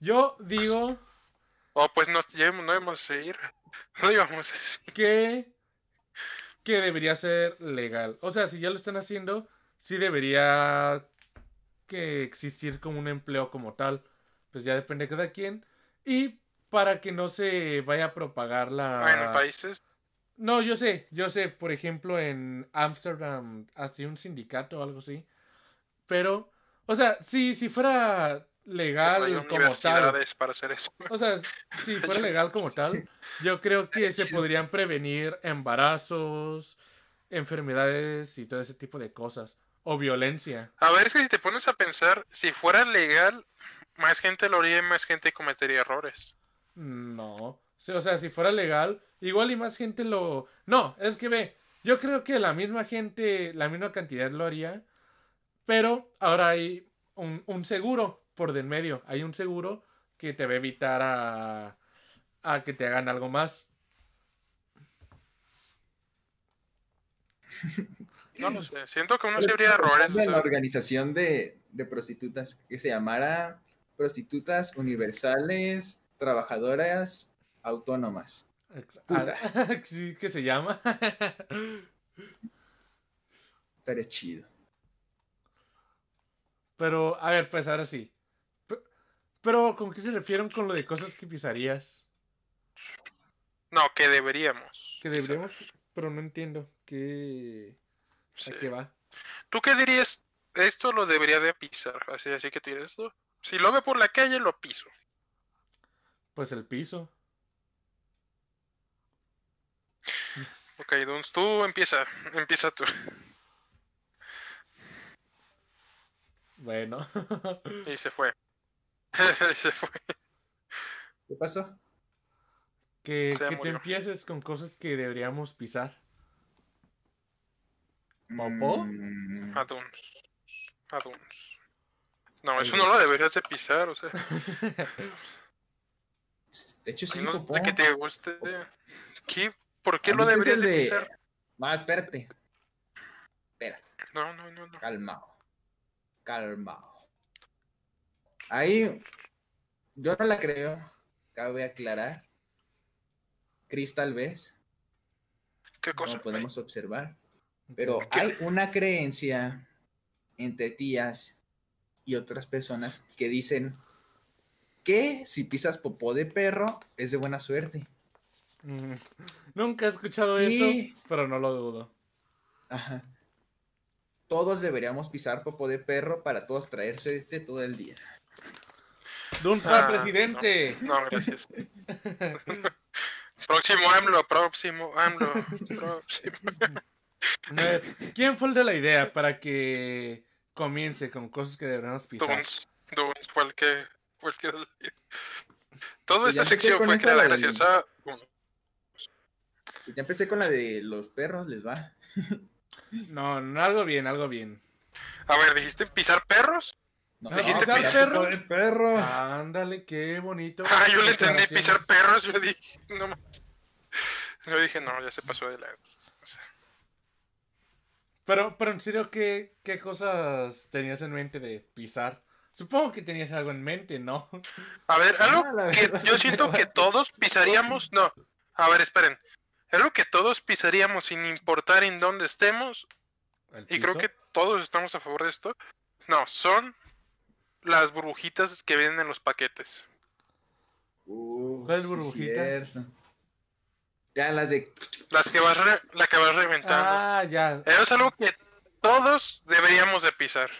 Yo digo Oh, pues nos llevamos, no íbamos a ir. No íbamos a ir. que, que debería ser legal. O sea, si ya lo están haciendo, sí debería que existir como un empleo como tal. Pues ya depende de cada quien. Y para que no se vaya a propagar la... En países. No, yo sé, yo sé, por ejemplo, en Ámsterdam hasta un sindicato o algo así. Pero, o sea, si, si fuera no hay legal como tal, para hacer eso. o sea, si fuera legal como tal, yo creo que se podrían prevenir embarazos, enfermedades y todo ese tipo de cosas. O violencia. A ver, es que si te pones a pensar, si fuera legal, más gente lo haría y más gente cometería errores. No. O sea, si fuera legal, igual y más gente lo... No, es que ve, yo creo que la misma gente, la misma cantidad lo haría, pero ahora hay un, un seguro por de en medio. Hay un seguro que te va a evitar a, a que te hagan algo más. No lo sé, siento que uno Pero se habría ¿cómo errores. o cambia sea, la organización de, de prostitutas que se llamara Prostitutas Universales Trabajadoras Autónomas. Puta. que se llama. Estaría chido. Pero, a ver, pues ahora sí. Pe- Pero, ¿con qué se refieren con lo de cosas que pisarías? No, que deberíamos. Que deberíamos, pero no entiendo. ¿Qué... Sí. ¿A qué va? ¿Tú qué dirías? Esto lo debería de pisar. Así, así que tú dirías esto. Si lo ve por la calle, lo piso. Pues el piso. Ok, Duns, tú empieza. Empieza tú. Bueno. Y se fue. se fue. ¿Qué pasó? que, que te empieces con cosas que deberíamos pisar. ¿Popó? Mm, A Duns. A Duns. No, eso no lo deberías de pisar, o sea. de hecho, a sí, de que te guste. ¿Qué? ¿Por qué ¿Has lo deberías de pisar? Ah, espérate. Espérate. No, no, no, no. Calmado. Calmado. Ahí, yo no la creo. Cabe aclarar. Cris tal vez, ¿Qué cosa? como podemos observar. Pero ¿Qué? hay una creencia entre tías y otras personas que dicen que si pisas popó de perro es de buena suerte. Mm, Nunca he escuchado Y- eso, pero no lo dudo. Ajá. Todos deberíamos pisar popó de perro para todos traer suerte todo el día. Duns para Ah, presidente. No, gracias. próximo AMLO, próximo AMLO, próximo. ¿Quién fue el de la idea para que comience con cosas que deberíamos pisar? Duns, Duns fue el que. Toda Pues esta sección fue creada gracias a. uno. Ya empecé con la de los perros, les va. No, no, algo bien, algo bien. A ver, ¿dijiste pisar perros? No, ¿Dijiste pisar pisar popó de perro. Ándale, qué bonito. Ah, yo le entendí pisar perros. Yo dije, no más. Yo dije, no, ya se pasó de. Pero Pero, pero en serio, ¿qué, ¿qué cosas tenías en mente de pisar? Supongo que tenías algo en mente, ¿no? A ver, algo Ah, que verdad, yo siento que todos pisaríamos. No, a ver, esperen. Algo que todos pisaríamos sin importar en dónde estemos. ¿El Y creo que todos estamos a favor de esto. No, son las burbujitas que vienen en los paquetes. Uh, ¿Cuáles sí, burbujitas? Ya las de. Las que vas, re- la que vas reventando. Ah, ya. Eso es algo que todos deberíamos de pisar.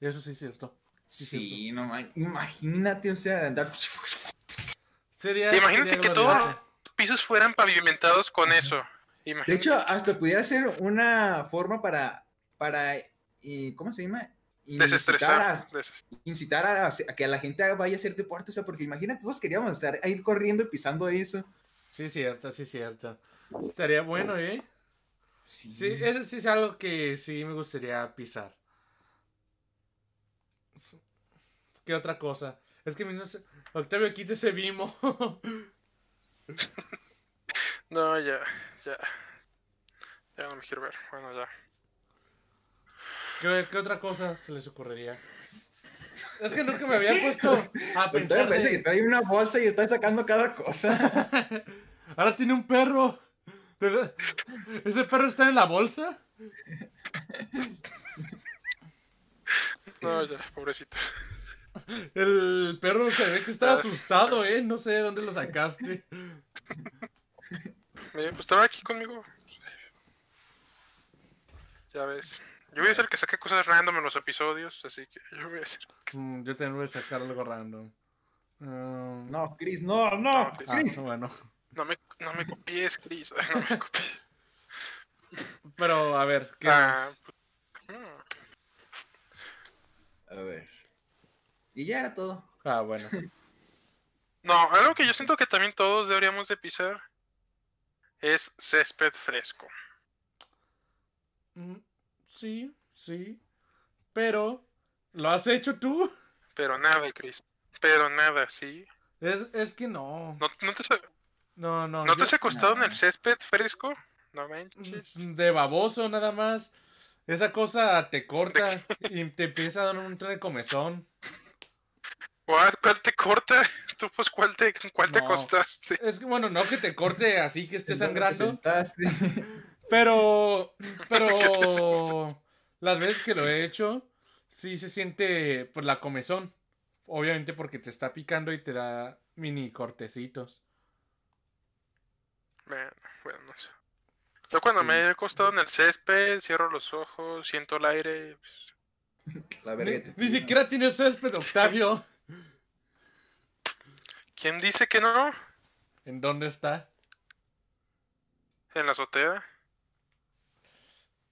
Eso sí es cierto. Sí, Sí, no ma- imagínate, o sea, andar. Sería, Imagínate sería que todos los pisos fueran pavimentados con eso. De hecho, hasta pudiera ser una forma para. para y, ¿Cómo se llama? Incitar desestresar. a, incitar a, a que la gente vaya a hacer deporte, o sea, porque imagínate, todos queríamos estar a ir corriendo y pisando eso. Sí, es cierto, sí, es cierto. Estaría bueno, ¿eh? Sí. Sí, eso sí es algo que sí me gustaría pisar. ¿Qué otra cosa? Es que mi no sé- Octavio quita ese vimo. No, ya, ya. Ya no me quiero ver. Bueno, ya. ¿Qué, qué otra cosa se les ocurriría? Es que nunca me había puesto a pensar parece que de... trae una bolsa y está sacando cada cosa. Ahora tiene un perro. ¿De? ¿Ese perro está en la bolsa? No, ya, pobrecito. El perro se ve que está Ah. asustado, ¿eh? No sé de dónde lo sacaste. Mira, pues estaba aquí conmigo. Ya ves. Yo voy a ser el que saque cosas random en los episodios, así que yo voy a ser. Mm, yo también voy a sacar algo random. Um, No, Chris, no, no, No, Chris. ah, Chris. bueno. No me, no me copies, Chris. No me copies. Pero, a ver, ¿qué Ah, más? pues, mm. A ver. Y ya era todo. Ah, bueno. No, algo que yo siento que también todos deberíamos de pisar es césped fresco. Mm, Sí, sí. Pero, ¿lo has hecho tú? Pero nada, Chris. Pero nada, ¿sí? Es, es que no. ¿No, no te, No, no. ¿no te has acostado en no. el césped fresco? No manches. Mm, De baboso nada más. Esa cosa te corta y te empieza a dar un tren de comezón. ¿Cuál, cuál te corta? ¿Tú pues cuál te, cuál te No. acostaste? Es que, bueno, no que te corte así que esté ¿En dónde te sangrando. Pero, pero las veces que lo he hecho, sí se siente pues la comezón. Obviamente porque te está picando y te da mini cortecitos. Bueno, bueno, no sé. Yo cuando Sí. me he acostado en el césped, cierro los ojos, siento el aire. pues, La Ni, ni siquiera tienes césped, Octavio. ¿Quién dice que no? ¿En dónde está? En la azotea.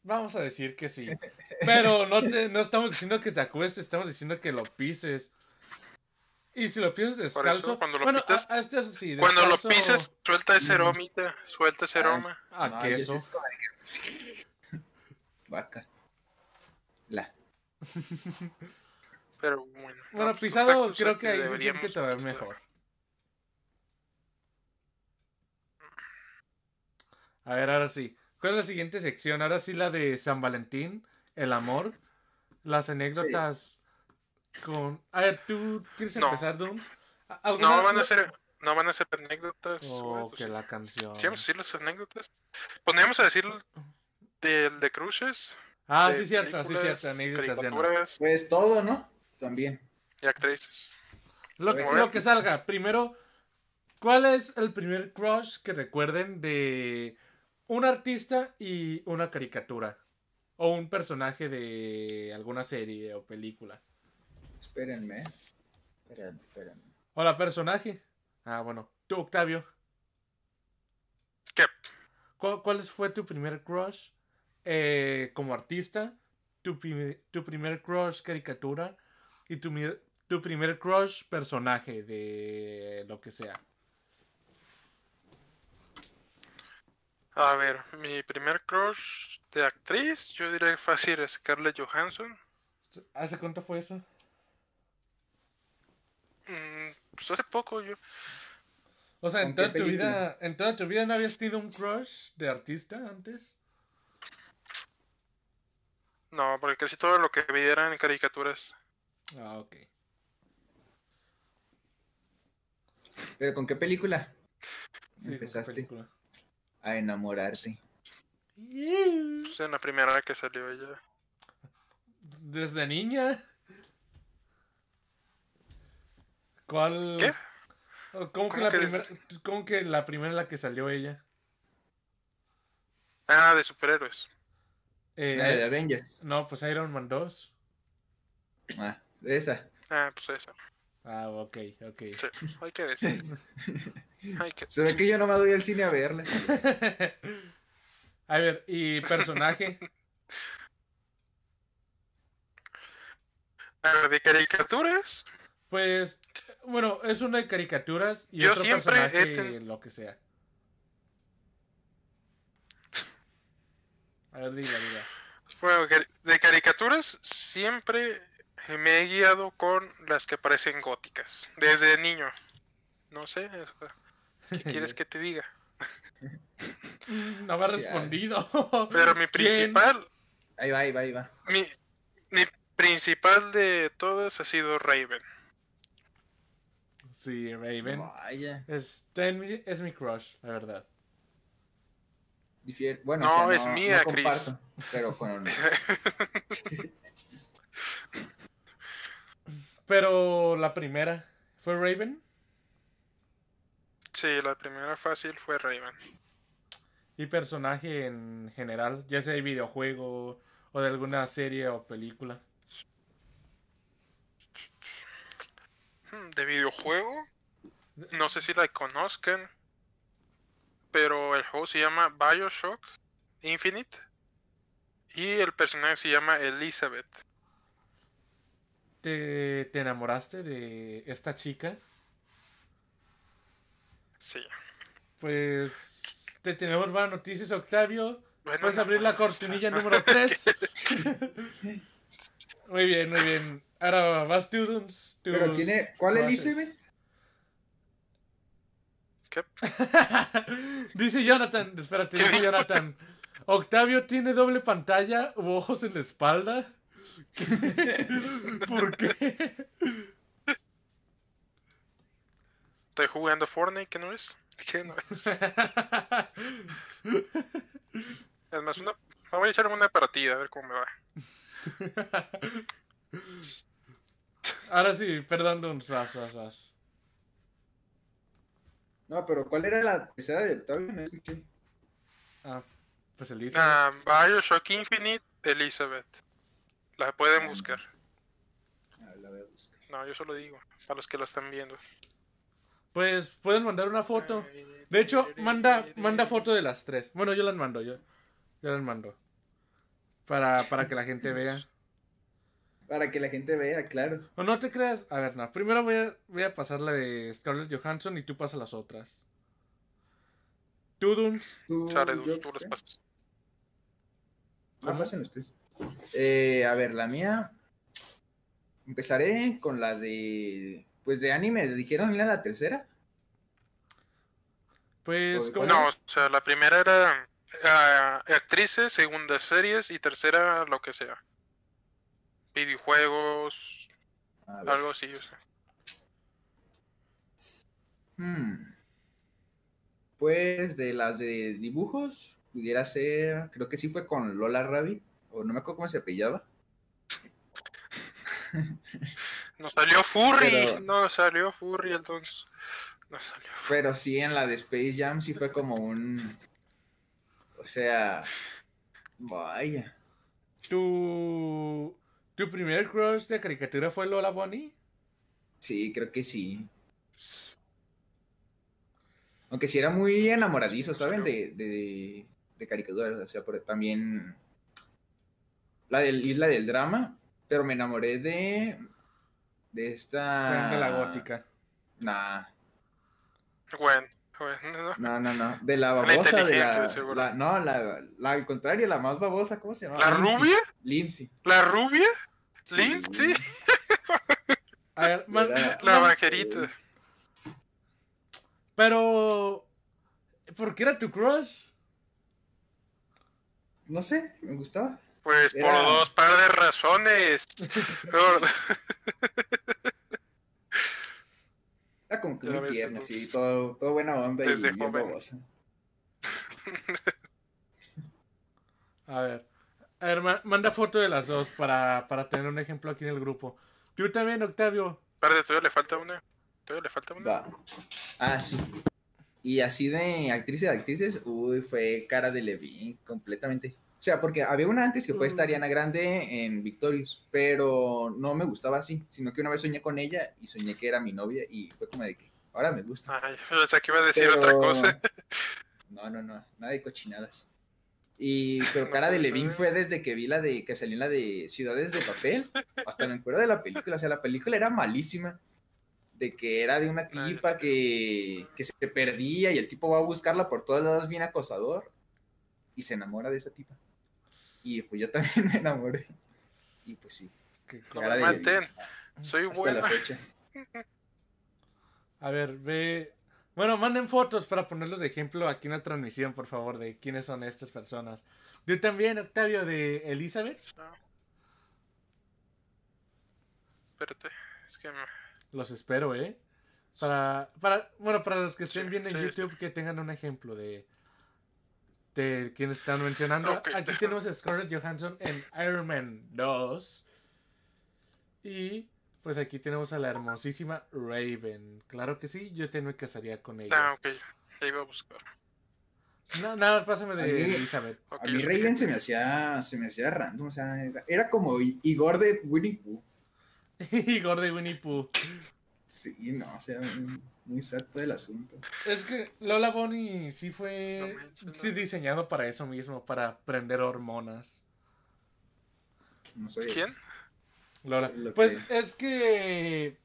Vamos a decir que sí. Pero no, te, no estamos diciendo que te acuestes, estamos diciendo que lo pises. Y si lo pisas descalzo. cuando lo bueno, pisas- a- a este sí, Cuando lo descalzo pisas, suelta ese aromita, suelta ese Ah. aroma. A No, queso. es que- Vaca. La. Pero bueno. no, Bueno, pues, pisado creo que ahí se siente todavía mejor. A ver, ahora sí. ¿Cuál es la siguiente sección? Ahora sí la de San Valentín, el amor, las anécdotas con... A ver, ¿tú quieres No. empezar, Doom? No van a ser, no van a ser anécdotas. Oh, pues que la canción. ¿Sí vamos a decir las anécdotas? Podríamos a decir del de cruces. Ah, de sí, cierto, sí, cierto, anécdotas ya no. caricaturas Pues todo, ¿no? También. y actrices. Lo, que- lo que salga. Primero, ¿cuál es el primer crush que recuerden de un artista y una caricatura? O un personaje de alguna serie o película. Espérenme. Espérenme, espérenme. O la personaje. Ah, bueno. Tú, Octavio. ¿Qué? ¿Cuál, cuál fue tu primer crush eh, como artista? Tu, primer- tu primer crush caricatura? Y tu, mi- tu primer crush personaje de lo que sea. A ver, mi primer crush de actriz, yo diría fácil es Scarlett Johansson. ¿Hace cuánto fue eso? Mm, pues hace poco yo. O sea, en ¿Con toda tu vida, en toda tu vida no habías tenido un crush de artista antes. No, porque casi todo lo que vi eran caricaturas. Ah, ok. ¿Pero con qué película? Sí, Empezaste. película. A enamorarte. Pues en la primera que salió ella. Desde niña. ¿Cuál? ¿Qué? ¿Cómo que, ¿Cómo la que primera, ¿Cómo que la primera en la que salió ella? Ah, de superhéroes. Eh, La de Avengers. no, pues Iron Man 2. Ah, esa. Ah, pues esa. Ah, ok, ok. Sí, hay que decir. Se ve que yo no me doy al cine a verla. A ver, y personaje. A ver, de caricaturas. Pues, bueno, es una de caricaturas y Yo otro siempre he personaje, ten- lo que sea. A ver, diga, diga. Bueno, de caricaturas siempre me he guiado con las que parecen góticas. Desde niño. No sé. o sea, ¿Qué quieres que te diga? No me ha Sí, respondido. Pero mi ¿Quién? principal, Ahí va, ahí va, ahí va. mi, mi principal de todas ha sido Raven. Sí, Raven. Vaya. Es, ten- es mi crush, la verdad. Bueno, No, o sea, es mía, no Chris. Pero con. Pero la primera fue Raven. Sí, la primera fácil fue Raven. Y personaje en general, ya sea de videojuego o de alguna serie o película. Hmm, De videojuego. No sé si la conozcan. Pero el juego se llama Bioshock Infinite. Y el personaje se llama Elizabeth. ¿Te, te enamoraste de esta chica? Sí. Pues te tenemos buenas noticias, Octavio. Bueno, Puedes abrir la cortinilla número 3. muy bien, muy bien. Ahora vas, Students. Pero tiene. ¿Cuál crushes. Elizabeth? ¿Qué? dice Jonathan, espérate, dice Jonathan. Octavio tiene doble pantalla u ojos en la espalda. ¿Por qué? Estoy jugando Fortnite, ¿qué no es? ¿Qué no es? Es más, una... me voy a echar una partida a ver cómo me va. Ahora sí, perdón, Duns, vas, vas, vas. No, pero ¿cuál era la tercera de Octavio? No escuché. Ah, pues el dice. Ah, Bioshock Infinite, Elizabeth. La pueden buscar. Ah, la voy a buscar. No, yo solo digo, para los que lo están viendo. Pues pueden mandar una foto. De hecho, manda, manda foto de las tres. Bueno, yo las mando, yo. Yo las mando. Para, para que la gente vea. Para que la gente vea, claro. O no te creas. A ver, no. Primero voy a, voy a pasar la de Scarlett Johansson y tú pasas las otras. Tú, Duns. Tú, tú los ¿qué? pasas. Ah, pasen ustedes. Eh, a ver, la mía. Empezaré con la de. Pues de anime. ¿Dijeron la tercera? Pues. No, o sea, la primera era ah, actrices, segunda series y tercera lo que sea. Videojuegos, algo así, o sea. Hmm. Pues de las de dibujos, pudiera ser. Creo que sí fue con Lola Rabbit. O no me acuerdo cómo se apellaba. Nos salió Furry, Pero- no salió Furry entonces. No salió. Pero sí, en la de Space Jam sí fue como un. O sea. Vaya. ¿Tu, ¿Tu primer crush de caricatura fue Lola Bonnie? Sí, creo que sí. Aunque sí era muy enamoradizo, ¿saben? De, de, de caricaturas. O sea, por- también. La del Isla del Drama. Pero me enamoré de. De esta. Fue de la gótica. Nah. Bueno, bueno, no. No, no. De la babosa, de la, de seguro. la- No, la, la- al contrario, la más babosa, ¿cómo se llama? ¿La Lindsay. rubia? Lindsay. ¿La rubia? Sí. ¿Lindsay? A ver, man- La vaquerita. Pero. ¿Por qué era tu crush? No sé, me gustaba. Pues por dos par de razones. Era como que muy sí, todo, todo buena onda Desde y bien babosa. A ver. A ver, ma- manda foto de las dos para, para tener un ejemplo aquí en el grupo. Tú también, Octavio. Espérate, todavía le falta una. Todavía le falta una. Va. Ah, sí. Y así de actrices de actrices, uy, fue cara de Levine, completamente. O sea, porque había una antes que fue esta. Ariana Grande en Victorious, pero no me gustaba así, sino que una vez soñé con ella y soñé que era mi novia y fue como de que ahora me gusta. Ay, yo pensé que iba a decir Pero- otra cosa. No, no, no, nada de cochinadas. Y pero No cara de ser. fue desde que vi la de que salió en la de Ciudades de Papel, hasta me acuerdo de la película, o sea, la película era malísima. De que era de una tipa que, que se perdía y el tipo va a buscarla por todos lados bien acosador y se enamora de esa tipa. Y pues yo también me enamoré. Y pues sí, Que- No me maten. Soy hasta buena. la fecha. A ver, ve. Bueno, manden fotos para ponerlos de ejemplo aquí en la transmisión, por favor, de quiénes son estas personas. Yo también, Octavio, de Elizabeth. No. Espérate. Es que me... Los espero, ¿eh? Para, para, bueno, para los que estén Sí, viendo en sí, YouTube, que tengan un ejemplo de, de quienes están mencionando. Aquí tenemos a Scarlett Johansson en Iron Man 2. Y pues aquí tenemos a la hermosísima Raven. Claro que sí, yo también me casaría con ella. Ah, ok. Ya iba a buscar. No, nada más pásame A de mí- Elizabeth. A mí. Raven se me hacía, se me hacía random, o sea, era, era como Igor de Winnie Pooh. Igor de Winnie Pooh. Sí, no, o sea, muy- todo el asunto. Es que Lola Bonnie sí fue No sí diseñado para eso mismo, para prender hormonas. No sé. ¿Quién? Lola. Lo Pues que- es que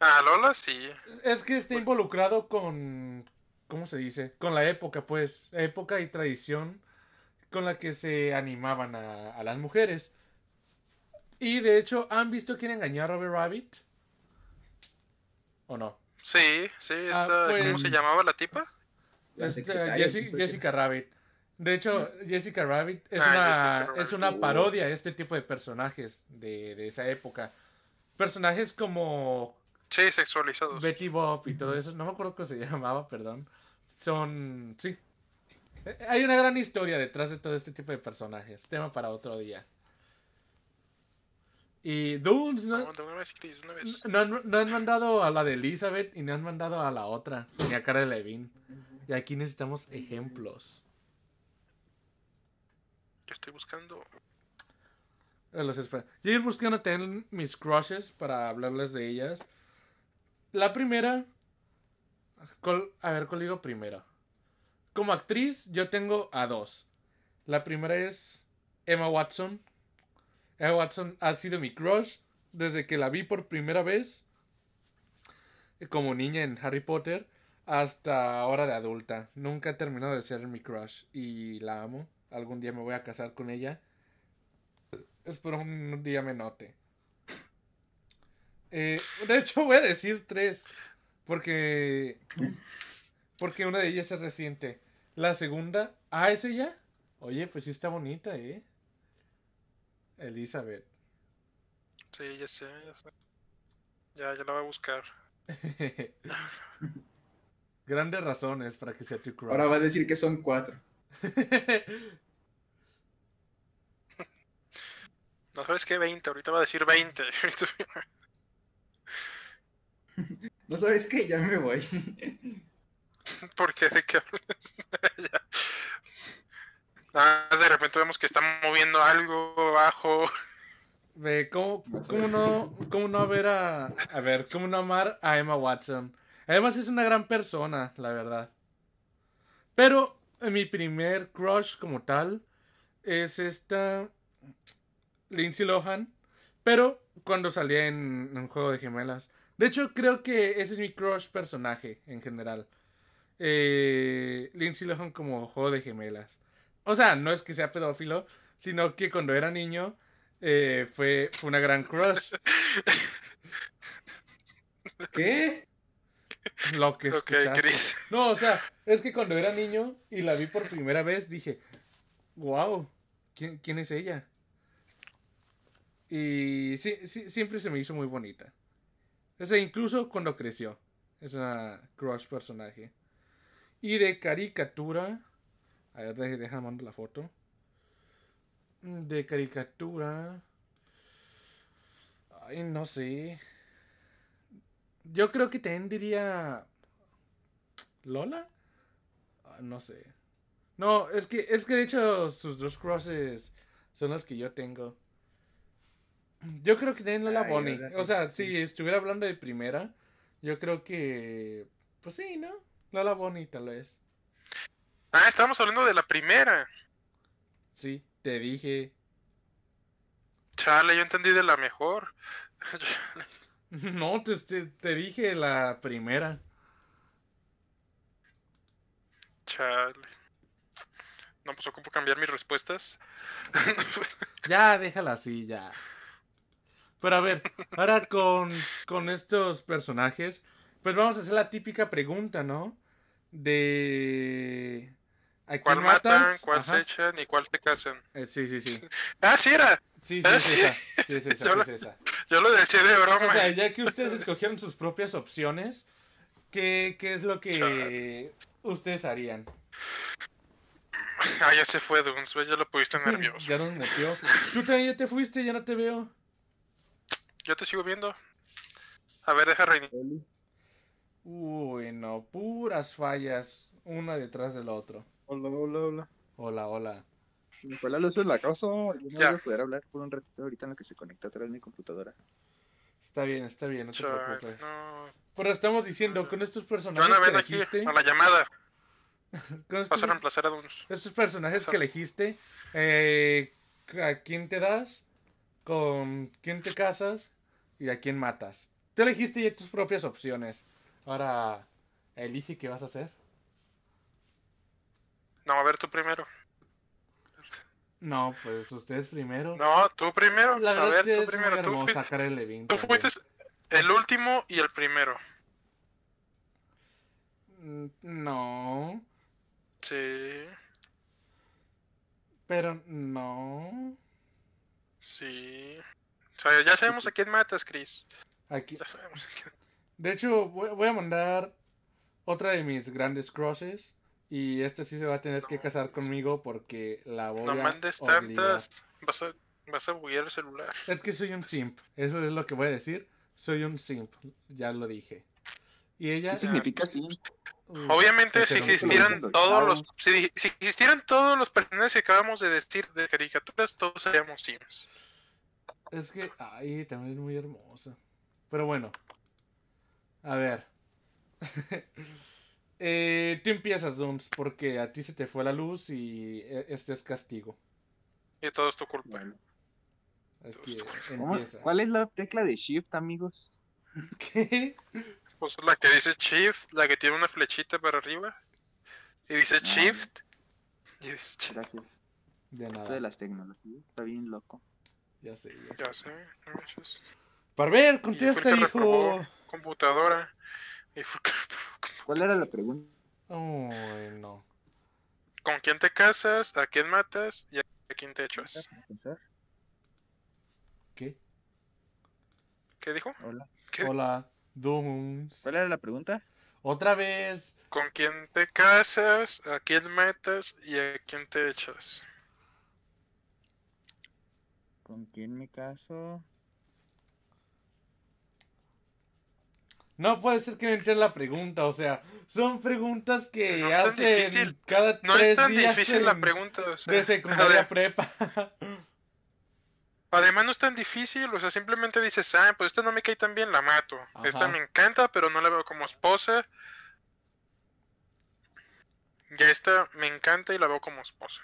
Ah, Lola, sí. es que está involucrado con ¿cómo se dice? Con la época, pues, época y tradición con la que se animaban a, a las mujeres. Y de hecho, ¿han visto quién engañó a Robert Rabbit? ¿O no? Sí, sí, Ah, esta, ¿cómo pues- se llamaba la tipa? La Este, secretaria. Jessica Rabbit. De hecho, Jessica Rabbit es, Ah, una, Rabbit. es una Uh. parodia de este tipo de personajes de, de esa época. Personajes como Sí, sexualizados. Betty Bob y todo eso. No me acuerdo cómo se llamaba, perdón. Son. Sí. Eh, Hay una gran historia detrás de todo este tipo de personajes. Tema para otro día. Y Dunes, ¿no? No, de una vez, Chris, de una vez. No han, no han mandado a la de Elizabeth y no han mandado a la otra, ni a Cara de Levine. Y aquí necesitamos ejemplos. Yo estoy buscando. Eh, Los. Yo ir buscando también mis crushes para hablarles de ellas. La primera. ¿cuál- a ver, ¿cuál digo primero? Como actriz, yo tengo a dos. La primera es Emma Watson. Emma Watson ha sido mi crush desde que la vi por primera vez. Como niña en Harry Potter. Hasta ahora de adulta. Nunca ha terminado de ser mi crush. Y la amo. Algún día me voy a casar con ella. Espero un día me note. Eh, de hecho, voy a decir tres. Porque. Porque una de ellas es reciente. La segunda. Ah, ¿es ella? Oye, pues sí está bonita, ¿eh? Elizabeth. Sí, ya sé, ya sé. Ya, ya la voy a buscar. Grandes razones para que sea tu crush. Ahora va a decir que son cuatro. No sabes qué, 20. Ahorita va a decir 20. ¿No sabes qué? Ya me voy. ¿Por qué? ¿De qué hablas? Ah, de repente vemos que está moviendo algo abajo. ¿cómo, cómo no, cómo no ver a, a ver, cómo no amar a Emma Watson? Además es una gran persona, la verdad. Pero eh, mi primer crush como tal es esta Lindsay Lohan, pero cuando salía en un juego de gemelas. De hecho, creo que ese es mi crush personaje en general. Eh, Lindsay Lohan como juego de gemelas. O sea, no es que sea pedófilo, sino que cuando era niño eh, fue, fue una gran crush. ¿Qué? Lo que escuchaste. Chris. No, o sea, es que cuando era niño y la vi por primera vez dije, wow, ¿quién, quién es ella? Y sí, sí, siempre se me hizo muy bonita. O sea, incluso cuando creció. Es una crush personaje. Y de caricatura. A ver, deja, mando la foto. De caricatura. Ay, no sé. Yo creo que también diría. ¿Lola? Ah, no sé. No, es que, es que de hecho sus dos crosses son los que yo tengo. Yo creo que también Lola Ay, Bonnie. ¿verdad O sea, sí? si estuviera hablando de primera, yo creo que. Pues sí, ¿no? Lola Bonnie, tal vez. Ah, estábamos hablando de la primera. Sí, te dije. Chale, yo entendí de la mejor. No, te, te, te dije la primera. Chale. No, pues ocupo cambiar mis respuestas. Ya, déjala así, ya. Pero a ver, ahora con, con estos personajes, pues vamos a hacer la típica pregunta, ¿no? De... ¿A quién ¿Cuál matan, cuál Ajá. se echan y cuál se casan? Eh, sí, sí, sí. Ah, sí era. Sí, sí, Ah, sí. esa. Sí, es esa, Yo sí, la- es esa. Yo lo decía de broma. O sea, ya que ustedes escogieron sus propias opciones, ¿qué, qué es lo que Chale. ustedes harían? Ah, ya se fue, Duns, ya lo pudiste nervioso. ya nos metió. Tú también ya te fuiste, ya no te veo. Yo te sigo viendo. A ver, deja reiniciar. Uy, no, puras fallas, una detrás del otro. Hola, hola, hola. Hola, hola. Me fue la luz la casa. Yo no Ya. voy a poder hablar por un ratito ahorita en lo que se conecta otra vez mi computadora. Está bien, está bien, no te preocupes. no. Pero estamos diciendo, con estos personajes que elegiste, a la llamada. con estos, a reemplazar a Duns. estos personajes que elegiste, eh, ¿a quién te das? ¿Con quién te casas? ¿Y a quién matas? Tú elegiste ya tus propias opciones. Ahora, elige qué vas a hacer. No, a ver, tú primero. No, pues ustedes primero. No, tú primero. La a verdad ver, tú es primero. Tú, fuiste, Karen Levine. tú fuiste el último y el primero. Mm, No, Sí, pero no. sí. O sea, ya sabemos a quién matas, Chris. Aquí, Ya sabemos a quién. De hecho, voy, a mandar otra de mis grandes crushes. Y esta sí se va a tener que No. casar conmigo porque la voy No a mandes obligar. tantas. Vas a, vas a buguear el celular. Es que soy un simp. Eso es lo que voy a decir. Soy un simp. Ya lo dije. Y ella. ¿Qué significa? Uy, Obviamente, si no existieran todos los. si existieran todos los personajes que acabamos de decir de caricaturas, todos seríamos Sims. Es que. Ay, también es muy hermosa. Pero bueno. A ver. eh, tú empiezas, Duns, porque a ti se te fue la luz y e- este es castigo. Y todo es tu culpa. Bueno. Es que ¿Cómo- empieza. ¿Cuál es la tecla de Shift, amigos? ¿Qué? Pues la que dice Shift, la que tiene una flechita para arriba. Y dice Ah. Shift. Y dice Shift. Gracias. De Esto de nada. las tecnologías está bien loco. Ya sé, ya sé. Ya sé. no manches. Parver, contesta, hijo. Computadora. ¿Cuál era la pregunta? Uy, no. ¿Con quién te casas? ¿A quién matas? ¿Y a quién te echas? ¿Qué? ¿Qué dijo? Hola. ¿Qué? Hola, Duns. ¿Cuál era la pregunta? Otra vez. ¿Con quién te casas? ¿A quién matas? ¿Y a quién te echas? ¿Con quién me caso? No puede ser que me entre la pregunta, o sea, son preguntas que No es tan hacen difícil. cada No tres es tan días difícil la pregunta. o sea, de secundaria prepa. Además no es tan difícil, o sea, simplemente dices, ah, pues esta no me cae tan bien, la mato. Esta me encanta, pero no la veo como esposa. Ya esta me encanta y la veo como esposa.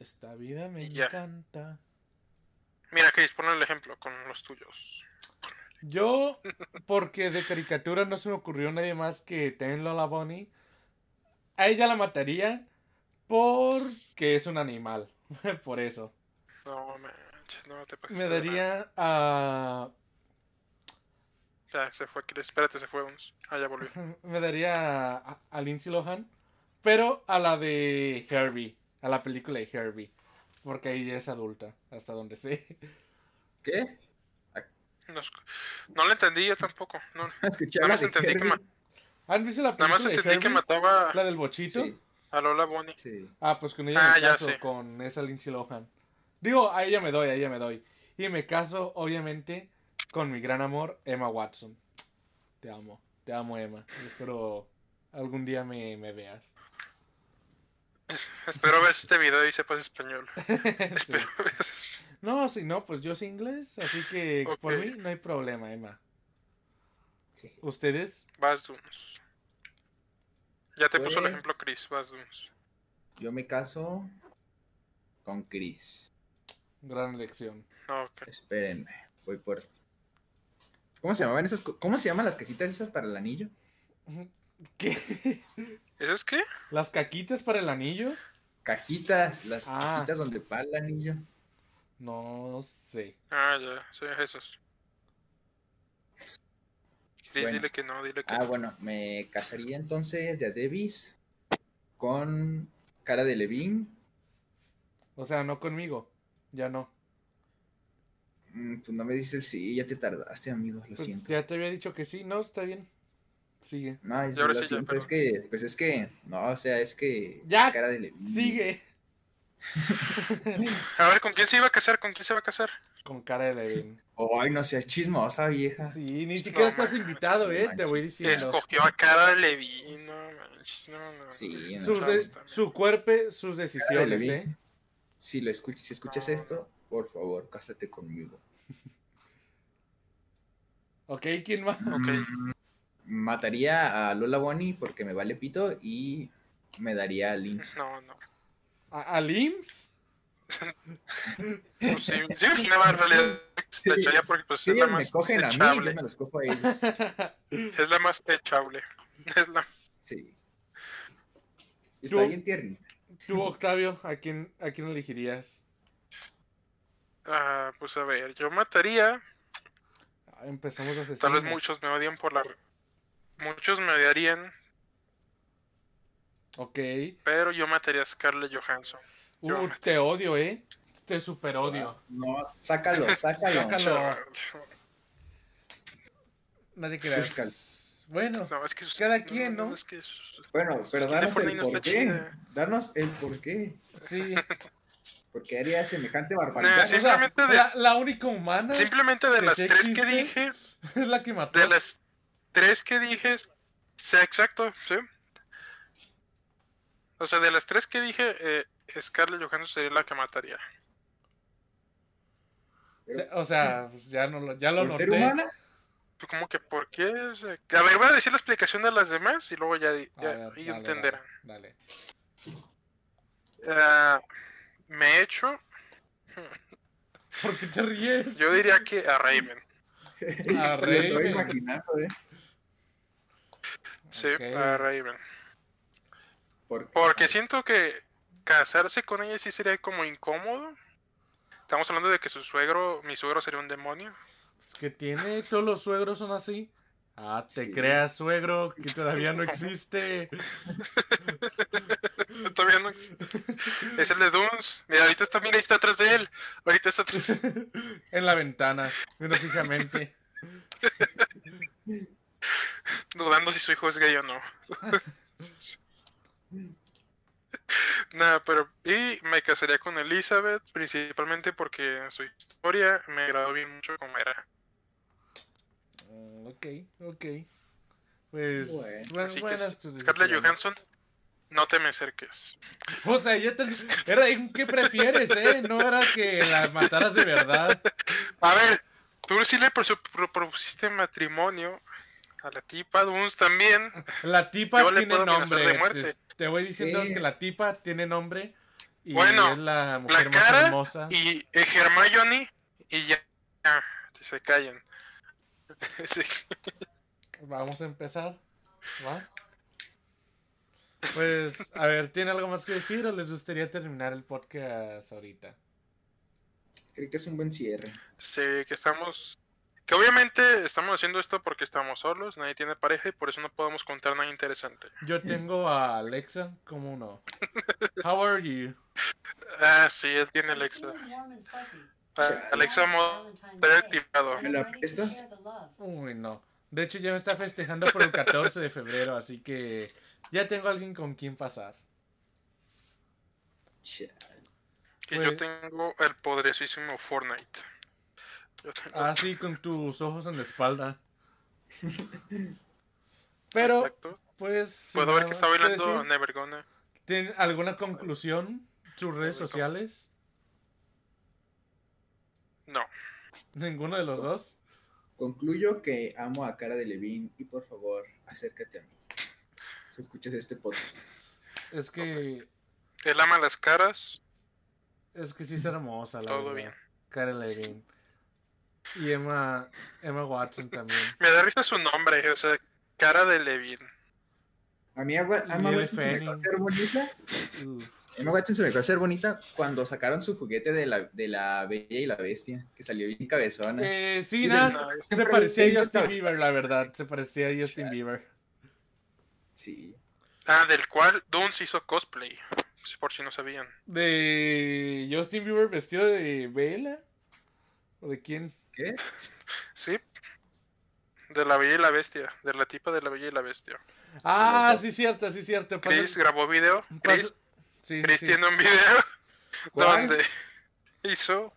Esta vida me encanta. Mira, Chris, pon el ejemplo con los tuyos. Yo, porque de caricatura no se me ocurrió nadie más que Ten Lola Bonnie. A ella la mataría porque es un animal. Por eso. No manches, no te pases Me daría a. Ya, se fue. Espérate, se fue uns. Ah, ya volvió. Me daría a, a Lindsay Lohan. Pero a la de Herbie. A la película de Herbie. Porque ella es adulta. Hasta donde sé. ¿Qué? No, lo entendí yo tampoco. No, nada más entendí que, ma- ¿Han visto la nada más película de entendí que mataba ¿La del bochito? Sí, a Lola Bonnie. sí. Ah, pues con ella Ah, me ya caso, sé. con esa Lindsay Lohan. Digo, a ella me doy, a ella me doy. Y me caso, obviamente, con mi gran amor, Emma Watson. Te amo, te amo, Emma. Y espero algún día me, me veas. Espero ver este video y sepas español. Sí. Espero veas- No, si no, pues yo sé inglés, así que por mí no hay problema, Emma. sí. ¿Ustedes? Vas Dunes. Ya te puso el Pues- ejemplo Chris, vas Dunes. Yo me caso con Chris. Gran elección. Ok. Espérenme, voy por. ¿Cómo se llamaban esas? ¿Cómo se llaman las cajitas esas para el anillo? ¿Qué? ¿Eso es qué? ¿Las caquitas para el anillo? Cajitas, las Ah. cajitas donde va el anillo. No sé. Ah, ya, sí, esos. Sí, Bueno. dile que no, dile que Ah, no. bueno, me casaría entonces de Davis con cara de Levine. O sea, no conmigo. Ya no. Mm, Pues no me dices sí, ya te tardaste, amigo, lo Pues siento. ya te había dicho que sí. No, está bien. Sigue. No, Y ahora lo sí, ya, siento, perdón. es que, pues es que, no, o sea, es que Ya, cara de. Sigue. A ver, ¿con quién se iba a casar? ¿Con quién se va a casar? Con cara de Levin. Ay, no seas chismosa, vieja. Sí, ni siquiera estás invitado, no eh. Te voy diciendo. Escogió a cara de Levi. No, manches, no, no. Sí, no. Sus Chavos de- también. su cuerpo, sus decisiones, Levin. eh. Si lo escuchas, si escuchas esto, por favor, cásate conmigo. Ok, ¿quién más? Ok. Mm, Mataría a Lola Bonnie porque me vale pito y me daría a Lindsay. No, no. ¿A, a Lims? Pues sí, sí imaginaba en realidad echaría porque pues Sí, es la me más cogen a mí, echable. yo me los cojo a ellos. Es la más echable. Es la... Sí. Está Yo- bien tierno. Tú, Octavio, ¿a quién, ¿a quién elegirías? Ah, pues a ver, yo mataría. Ah, Empezamos a Tal vez muchos me odian por la. Muchos me odiarían, Ok. pero yo mataría a Scarlett Johansson. Yo Uh, te odio, eh. Te super odio. No, sácalo, sácalo. Sácalo. Nadie que Búscalo. Bueno, No, es que Cada quien, ¿no? Es que es- Bueno, pero que danos el no está por qué. chida. Danos el por qué. sí. ¿Por qué haría semejante barbaridad? Nah, O sea, Simplemente de- la, la única humana Simplemente de las tres que dije, es la que mató. de las tres que dije, sea exacto, ¿sí? O sea, de las tres que dije, eh, Scarlett Johansson sería la que mataría. O sea, pues ya, no, lo- ya lo ¿Por ser noté. humana? Pues como que, ¿por qué? O sea, a ver, voy a decir la explicación de las demás y luego ya, ya ver, y dale, entenderán. Dale. Ah, me he hecho, ¿Por qué te ríes? yo diría que a Raven. A Lo estoy Raven. imaginando, ¿eh? Sí, Ok. a Raven. Por- Porque siento que casarse con ella sí sería como incómodo. Estamos hablando de que su suegro, mi suegro sería un demonio. Pues que tiene, todos los suegros son así. Ah, te Sí. creas, suegro, que todavía no existe. Todavía no ex- Es el de Dunes. Mira, ahorita está, mira, ahí está atrás de él. Ahorita está atrás. en la ventana, menos fijamente. dudando si su hijo es gay o no. Nada, pero. Y me casaría con Elizabeth, principalmente porque en su historia me agradó bien mucho como era. Mm, ok, ok. Pues, Bueno. buen- Así que buenas Scarlett. Johansson, no te me acerques. O sea, ya te... Era en qué prefieres, ¿eh? No era que la mataras de verdad. A ver, tú sí le propusiste matrimonio a la tipa Dunes también. La tipa Yo tiene nombre. Te, te voy diciendo Sí. que la tipa tiene nombre. Y Bueno, es la mujer La más cara hermosa. y eh, Hermione y ya, ya, se callan. Sí. Vamos a empezar. ¿Va? Pues, a ver, ¿tiene algo más que decir o les gustaría terminar el podcast ahorita? Creo que es un buen cierre. Sí, que estamos. Que obviamente estamos haciendo esto porque estamos solos, nadie tiene pareja y por eso no podemos contar nada interesante. Yo tengo a Alexa como uno. How are you? Ah, sí, él tiene Alexa. Ah, Alexa Model activado. ¿Me la prestas? Uy, no. De hecho, ya me está festejando por el 14 de febrero, así que ya tengo alguien con quien pasar. Y yo tengo el poderosísimo Fortnite. Tengo- Así con tus ojos en la espalda. Pero, Exacto. pues. Puedo ver que está bailando decir, Nevergona. ¿Tienen alguna conclusión? ¿Sus redes sociales? No. ¿Ninguno de los dos? Concluyo que amo a Cara de Levine y por favor, acércate a mí. Si escuchas este podcast. Es que. Él ama las caras. Es que sí es hermosa, la Todo verdad. bien. Levine. Y Emma, Emma Watson también. Me da risa su nombre, o sea, cara de Levin. A mí Emma Watson se me dejó Fanning. hacer bonita. Uf. Emma Watson se me dejó hacer bonita cuando sacaron su juguete de la, de la Bella y la Bestia, que salió bien cabezona. Eh, sí, nada, No, se parecía a Justin Bieber, la verdad. Se parecía a Justin. Bieber. Sí. Ah, del cual Dunes hizo cosplay. Por si no sabían. ¿De Justin Bieber vestido de Bella? ¿O de quién? ¿Qué? Sí. De la Bella y la Bestia. De la tipa de la Bella y la Bestia. Ah, sí, cierto, sí, cierto. Pasa- Chris grabó video. Chris, sí, Chris sí. tiene un video ¿Cuál? donde hizo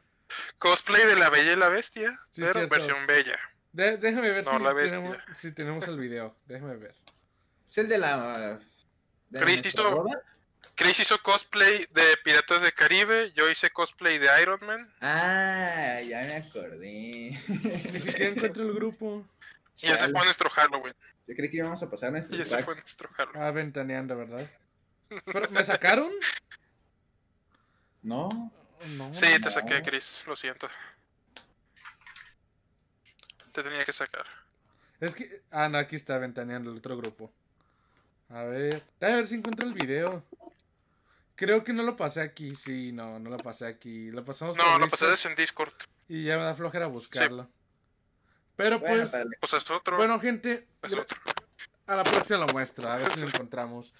cosplay de la Bella y la Bestia. Sí, pero cierto. versión bella. De- déjame ver No, si, la tenemos, si tenemos el video. Déjame ver. Es el de la. De Chris hizo- boda. Chris hizo cosplay de Piratas de Caribe. Yo hice cosplay de Iron Man. Ah, ya me acordé. Ni siquiera encuentro el grupo. Y ese fue nuestro Halloween. Yo creí que íbamos a pasar Y nuestros ese fue nuestro Halloween. Ah, ventaneando, ¿verdad? ¿Pero me sacaron? No, No. Sí, te no. saqué, Chris. Lo siento. Te tenía que sacar. Es que. Ah, no, aquí está ventaneando el otro grupo. A ver. A ver si encuentro el video. Creo que no lo pasé aquí. Sí, no, no lo pasé aquí. Lo pasamos No, por lo Discord pasé en Discord. Y ya me da flojera buscarlo. Pero bueno, pues. Pues es otro. Bueno, gente. es otro. A la próxima lo muestra, a ver si lo encontramos.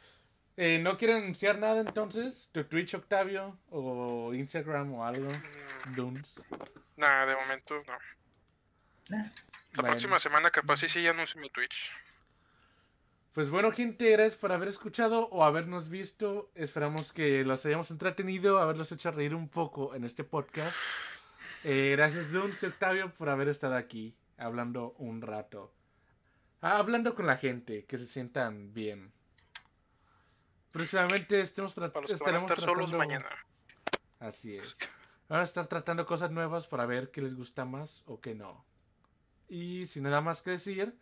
Eh, ¿No quieren anunciar nada entonces? ¿Tu Twitch, Octavio? ¿O Instagram o algo? Mm, Dunes. Nada, de momento no. Nah. La Bueno. próxima semana capaz sí, sí anuncio mi Twitch. Pues bueno, gente, gracias por haber escuchado o habernos visto. Esperamos que los hayamos entretenido, haberlos hecho reír un poco en este podcast. Eh, gracias, Dunes y Octavio, por haber estado aquí hablando un rato. Ah, hablando con la gente, que se sientan bien. Próximamente estemos Para los que van a estaremos estar solos tratando- mañana. Así es. Vamos a estar tratando cosas nuevas para ver qué les gusta más o qué no. Y sin nada más que decir,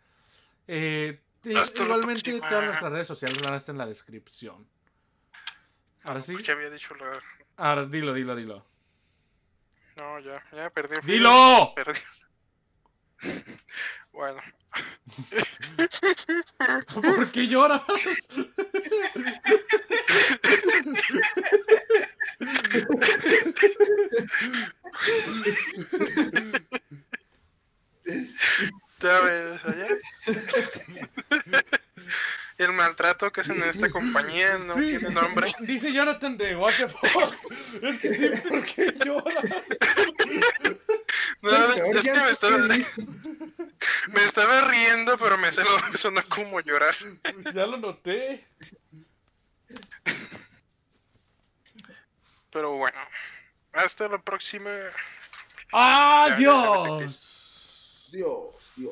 eh, Hasta igualmente todas nuestras redes sociales van a estar en la descripción. Ahora sí, Ya había dicho la. ahora dilo, dilo, dilo. No, ya, ya perdí. ¡Dilo! Perdí. Bueno, ¿Por qué lloras? ya ves, allá. El maltrato que hacen en esta compañía no Sí, tiene nombre. Dice Jonathan de What the fuck. Es que sí, ¿por qué lloras? No, es que me estaba, me estaba riendo, pero me sonó, como llorar. Ya lo noté. Pero bueno, hasta la próxima. ¡Adiós! Dios.